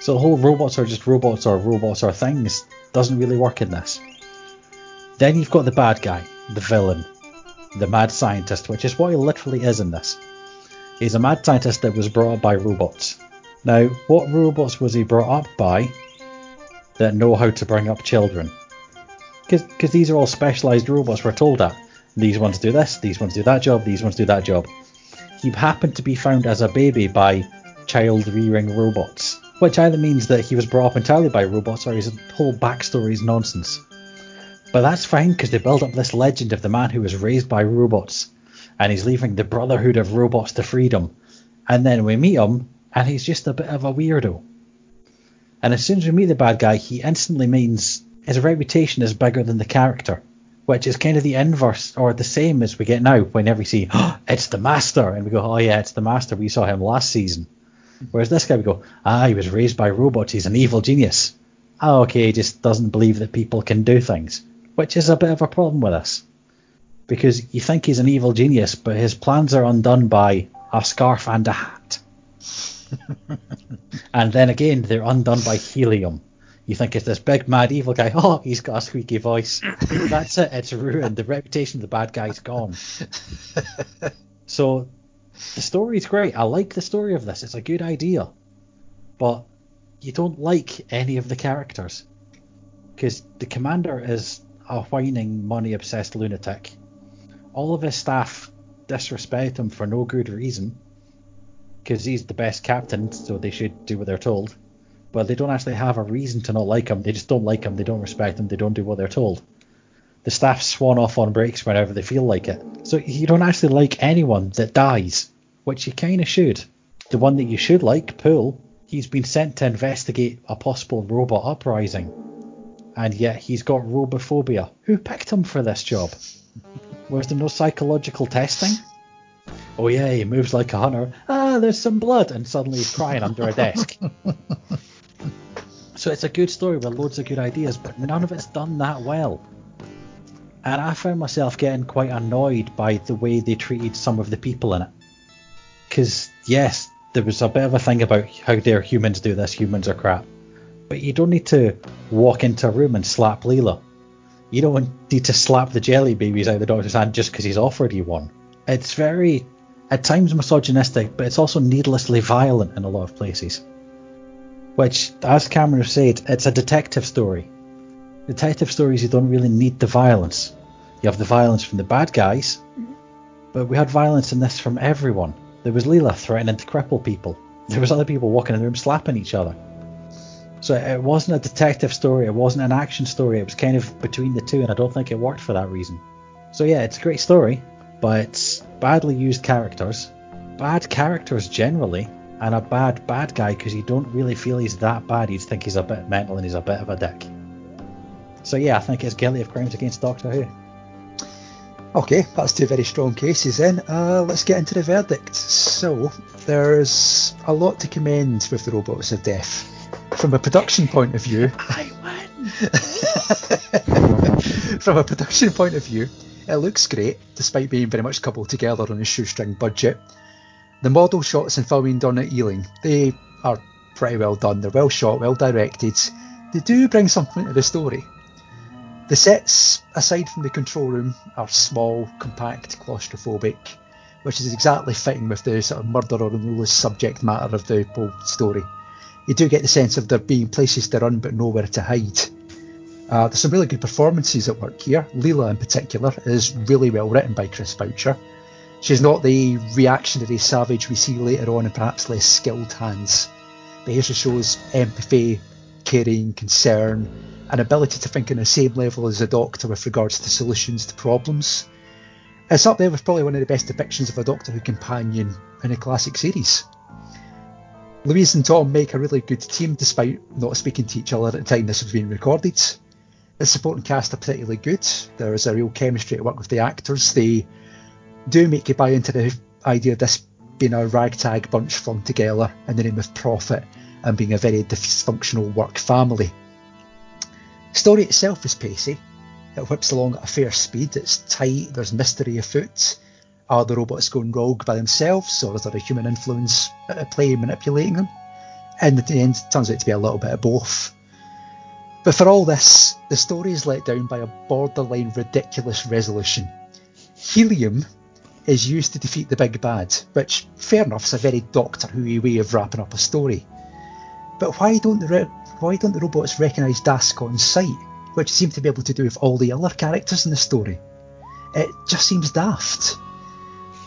So the whole robots are just robots or robots are things doesn't really work in this. Then you've got the bad guy, the villain, the mad scientist, which is what he literally is in this. He's a mad scientist that was brought up by robots. Now, what robots was he brought up by that know how to bring up children? Because these are all specialised robots, we're told that. These ones do this, these ones do that job, these ones do that job. He happened to be found as a baby by child rearing robots, which either means that he was brought up entirely by robots or his whole backstory is nonsense. But that's fine because they build up this legend of the man who was raised by robots and he's leaving the Brotherhood of Robots to freedom. And then we meet him and he's just a bit of a weirdo. And as soon as we meet the bad guy, he instantly means his reputation is bigger than the character, which is kind of the inverse or the same as we get now whenever we see, oh, it's the Master, and we go, oh yeah, it's the Master. We saw him last season. Whereas this guy, we go, ah, he was raised by robots. He's an evil genius. Oh, okay, he just doesn't believe that people can do things, which is a bit of a problem with us. Because you think he's an evil genius, but his plans are undone by a scarf and a hat. and then again, they're undone by helium. You think it's this big mad evil guy. Oh, he's got a squeaky voice. That's it. It's ruined. The reputation of the bad guy's gone. so the story's great. I like the story of this. It's a good idea, but you don't like any of the characters because the commander is a whining, money-obsessed lunatic. All of his staff disrespect him for no good reason because he's the best captain, so they should do what they're told. But they don't actually have a reason to not like him. They just don't like him. They don't respect him. They don't do what they're told. The staff swan off on breaks whenever they feel like it. So you don't actually like anyone that dies, which you kind of should. The one that you should like, Poul, he's been sent to investigate a possible robot uprising. And yet he's got robophobia. Who picked him for this job? Was there no psychological testing? Oh yeah, he moves like a hunter. Ah, there's some blood, and suddenly he's crying under a desk. so it's a good story with loads of good ideas, but none of it's done that well. And I found myself getting quite annoyed by the way they treated some of the people in it. Because yes, there was a bit of a thing about how dare humans do this, humans are crap. But you don't need to walk into a room and slap Leela. You don't need to slap the jelly babies out of the doctor's hand just because he's offered you one. It's very, at times misogynistic, but it's also needlessly violent in a lot of places. Which, as Cameron said, it's a detective story. Detective stories, you don't really need the violence. You have the violence from the bad guys, mm-hmm. but we had violence in this from everyone. There was Leela threatening to cripple people. There was other people walking in the room slapping each other. So it wasn't a detective story, it wasn't an action story, it was kind of between the two, and I don't think it worked for that reason. So yeah, it's a great story, but badly used characters, bad characters generally, and a bad bad guy because you don't really feel he's that bad. You'd think he's a bit mental and he's a bit of a dick. So yeah, I think it's guilty of crimes against Doctor Who. Okay, that's two very strong cases then. Uh, let's get into the verdict. So, there's a lot to commend with the Robots of Death. From a production point of view, I win. from a production point of view, it looks great, despite being very much coupled together on a shoestring budget. The model shots and filming done at Ealing, they are pretty well done. They're well shot, well directed. They do bring something to the story. The sets, aside from the control room, are small, compact, claustrophobic, which is exactly fitting with the sort of murder or Lewis subject matter of the whole story. You do get the sense of there being places to run but nowhere to hide. Uh, there's some really good performances at work here. Leela, in particular, is really well written by Chris Boucher. She's not the reactionary savage we see later on in perhaps less skilled hands, but here she shows empathy, caring, concern, an ability to think on the same level as a doctor with regards to solutions to problems. It's up there with probably one of the best depictions of a Doctor Who companion in a classic series. Louise and Tom make a really good team despite not speaking to each other at the time this was being recorded. The supporting cast are particularly good. There is a real chemistry to work with the actors. They do make you buy into the idea of this being a ragtag bunch flung together in the name of profit and being a very dysfunctional work family. Story itself is pacey. It whips along at a fair speed. It's tight. There's mystery afoot. Are the robots going rogue by themselves, or is there a human influence at play manipulating them? And the end, it turns out to be a little bit of both. But for all this, the story is let down by a borderline ridiculous resolution. Helium is used to defeat the big bad, which, fair enough, is a very Doctor Who way of wrapping up a story. But why don't the re- why don't the robots recognise Dask on sight, which seem to be able to do with all the other characters in the story? It just seems daft.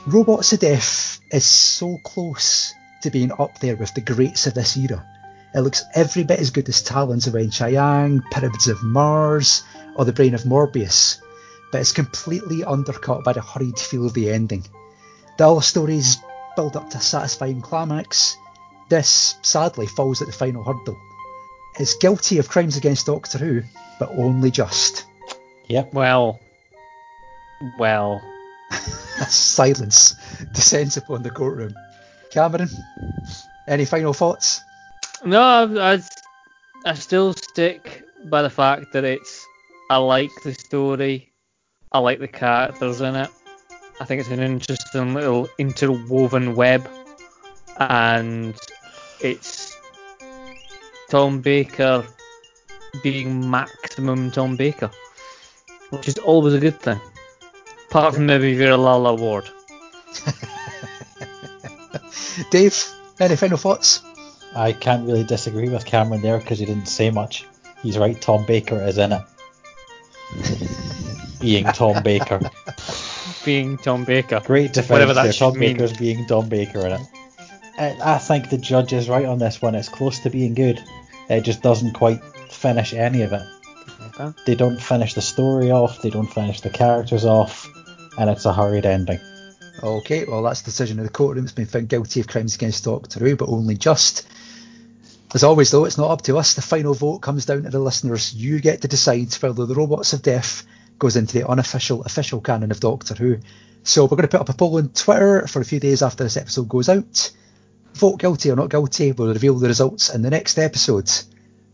Robots of Death is so close to being up there with the greats of this era. It looks every bit as good as Talons of Weng-Chiang, Pyramids of Mars, or The Brain of Morbius, but it's completely undercut by the hurried feel of the ending. The other stories build up to a satisfying climax. This, sadly, falls at the final hurdle. It's guilty of crimes against Doctor Who, but only just. Yep. Well, well, Silence descends upon the courtroom. Cameron, any final thoughts? No, I, I, I still stick by the fact that it's. I like the story. I like the characters in it. I think it's an interesting little interwoven web, and it's Tom Baker being maximum Tom Baker, which is always a good thing. Apart from maybe Vera Lalla Ward. Dave, any final thoughts? I can't really disagree with Cameron there because he didn't say much. He's right, Tom Baker is in it. being Tom Baker. Being Tom Baker. Great defense Whatever that there. Tom should mean. Baker's being Tom Baker in it. I, I think the judge is right on this one. It's close to being good. It just doesn't quite finish any of it. Okay. They don't finish the story off. They don't finish the characters off, and it's a hurried ending. Okay, well, that's the decision of the courtroom. It's been found guilty of crimes against Doctor Who, but only just. As always, though, it's not up to us. The final vote comes down to the listeners. You get to decide whether the Robots of Death goes into the unofficial official canon of Doctor Who. So we're going to put up a poll on Twitter for a few days after this episode goes out. Vote guilty or not guilty. We'll reveal the results in the next episode.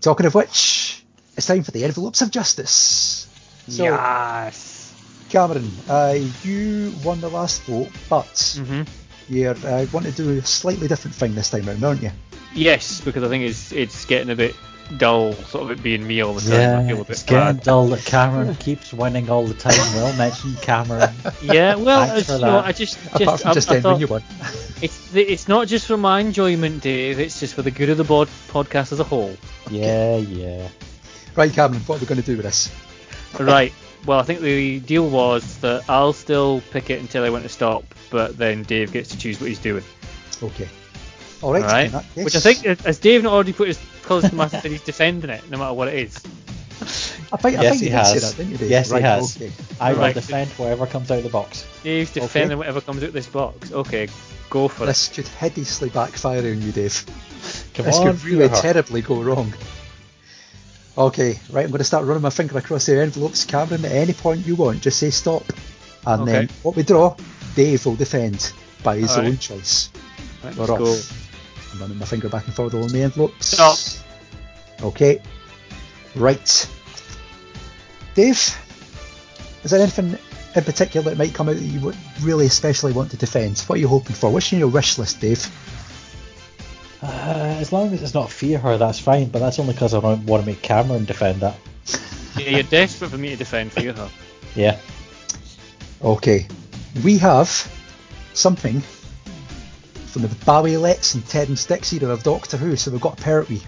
Talking of which, it's time for the envelopes of justice. So, yes. Cameron, uh, you won the last vote, but hmm you uh, want to do a slightly different thing this time round, aren't you? Yes, because I think it's it's getting a bit dull, sort of it being me all the time. I feel a it's bit getting bad. dull that Cameron keeps winning all the time. Well mentioned, Cameron. Yeah, well, Thanks you know. I just, just, Apart from I, just I then when thought you won. it's it's not just for my enjoyment, Dave. It's just for the good of the bod- podcast as a whole. Yeah, yeah. Right, Cameron, what are we going to do with this? Right. Well, I think the deal was that I'll still pick it until I want to stop, but then Dave gets to choose what he's doing. Okay. All right. All right. that case- Which I think, has Dave not already put his colours to master that he's defending it, no matter what it is? I think, I yes, think he you did say has. that, didn't you, Dave? Yes, right, he has. Okay. I will Right. defend whatever comes out of the box. Dave's defending whatever comes out of this box. Okay, go for it. This could hideously backfire on you, Dave. Come this on, could really Fear Her. terribly go wrong. Okay, right, I'm going to start running my finger across the envelopes. Cameron, at any point you want, just say stop. And then Okay. what we draw, Dave will defend by his All right. own choice. Let's We're go. Off. I'm running my finger back and forth along the envelopes. Stop. Okay. Right. Dave, is there anything in particular that might come out that you would really especially want to defend? What are you hoping for? What's in your wish list, Dave? Uh, as long as it's not fear her, that's fine. But that's only because I don't want to make Cameron defend that. Yeah, you're desperate for me to defend for you, huh? Yeah. Okay. We have something from the Barry Letts and Terrance Dicks era of Doctor Who, so we've got a Pertwee.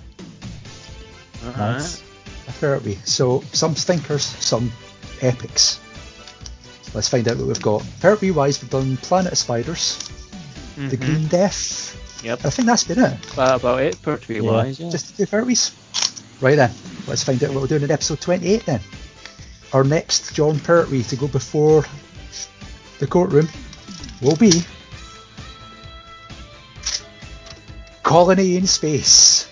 Nice. A Pertwee. So some stinkers, some epics. Let's find out what we've got. Pertwee wise, we've done Planet of Spiders, The Mhm. Green Death. Yep. I think that's been it. That about it, Pertwee Yeah. wise. Yeah. Just the Pertwees. Right then, let's find out what we're doing in episode 28 then. Our next Jon Pertwee to go before the courtroom will be Colony in Space.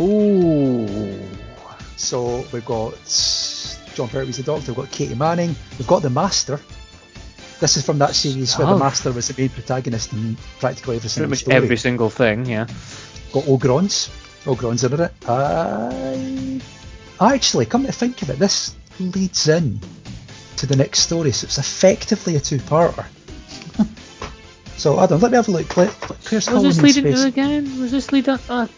Ooh. So we've got Jon Pertwee's the Doctor, we've got Katy Manning, we've got the Master. This is from that series where Oh. the Master was the main protagonist in practically every Pretty single much story. every single thing, yeah. Got Ogrons. Ogrons in it. Uh, actually, come to think of it, this leads in to the next story, so it's effectively a two-parter. So, Adam, let me have a look. Let, let- here's Was Colony this in leading Space. to again? Was this leading? Uh,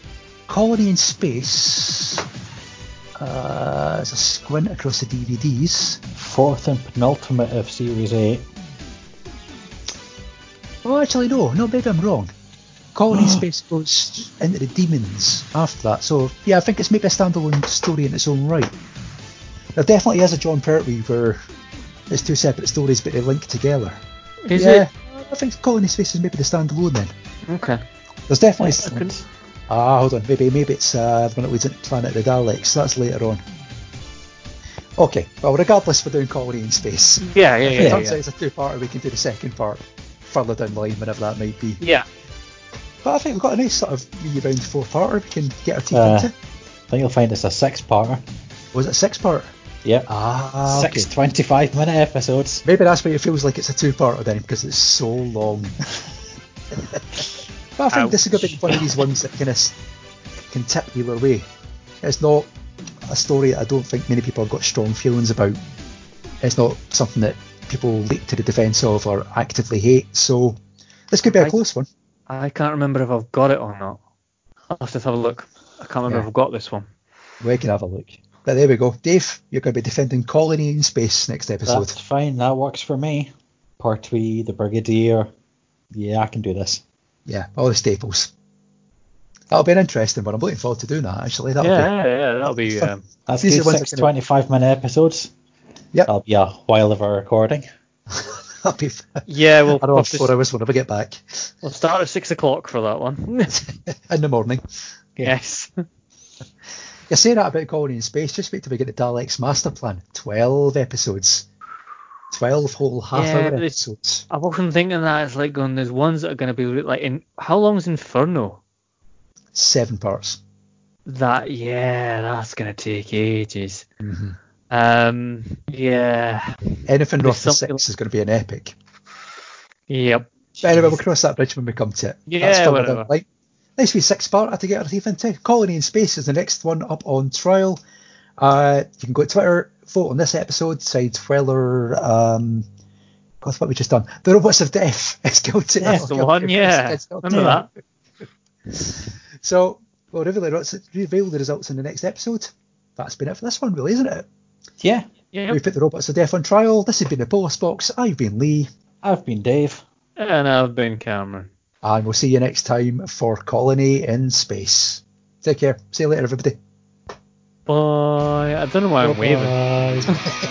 Colony in Space. Uh, it's a squint across the DVDs. Fourth and penultimate of Series 8. Oh, actually, no, no, maybe I'm wrong. Colony in Space goes into the demons after that, so yeah, I think it's maybe a standalone story in its own right. There definitely is a Jon Pertwee where it's two separate stories but they link together. is yeah, I think Colony in Space is maybe the standalone then. Okay. There's definitely. I couldn't- Ah, hold on, maybe maybe it's uh, when it leads into Planet of the Daleks. That's later on. Okay, well, regardless, we're doing Colony in Space. Yeah, yeah, If yeah. it yeah, turns yeah. out it's a two-parter, we can do the second part further down the line, whenever that might be. Yeah. But I think we've got a nice sort of year-round four-parter we can get our teeth Uh, into. I think you'll find it's a six-parter. Was it a six-parter? Yep. Ah, okay. Six 25 minute episodes. Maybe that's why it feels like it's a two-parter then, because it's so long. but I think this is going to be one of these ones that kind of can tip either way. It's not a story that I don't think many people have got strong feelings about. It's not something that people leap to the defence of or actively hate. So this could be a I- close one. I can't remember if I've got it or not. I'll have to have a look. I can't remember Yeah. if I've got this one. We can have a look. But there we go. Dave, you're going to be defending Colony in Space next episode. That's fine. That works for me. Pertwee, the Brigadier. Yeah, I can do this. Yeah, all the staples. That'll be an interesting one. I'm looking forward to doing that actually. That'll Yeah, yeah, yeah, that'll be. Um, That's These are good. ones Six that kind 25 minute episodes. Yep. That'll be a while of our recording. be, that'll be fun. yeah, we'll, I don't we'll, have four hours whenever I get back we'll start at six o'clock for that one. in the morning. yes. You say that about Colony in Space, just wait till we get the Daleks Master Plan. 12 episodes. 12 whole half Yeah, hour but episodes. I wasn't thinking that. It's like going. There's ones that are going to be like in. How long's Inferno? Seven parts. That yeah, that's going to take ages. Mhm. Um. Yeah. Anything north of six is going to be an epic. Yep. But anyway, we'll cross that bridge when we come to it. Yeah, That's whatever. line. Nice wee six parter to get our teeth into. Colony in Space is the next one up on trial. Uh, you can go to Twitter, vote on this episode, decide whether um, what's what we just done. The Robots of Death is guilty. That's the one. Yeah. Remember that? So we'll reveal the, results- reveal the results in the next episode. That's been it for this one, really, isn't it? Yeah. Yep. We put the Robots of Death on trial. This has been the Polis Box. I've been Lee. I've been Dave. And I've been Cameron. And we'll see you next time for Colony in Space. Take care. See you later, everybody. Bye. I don't know why I'm waving. Bye.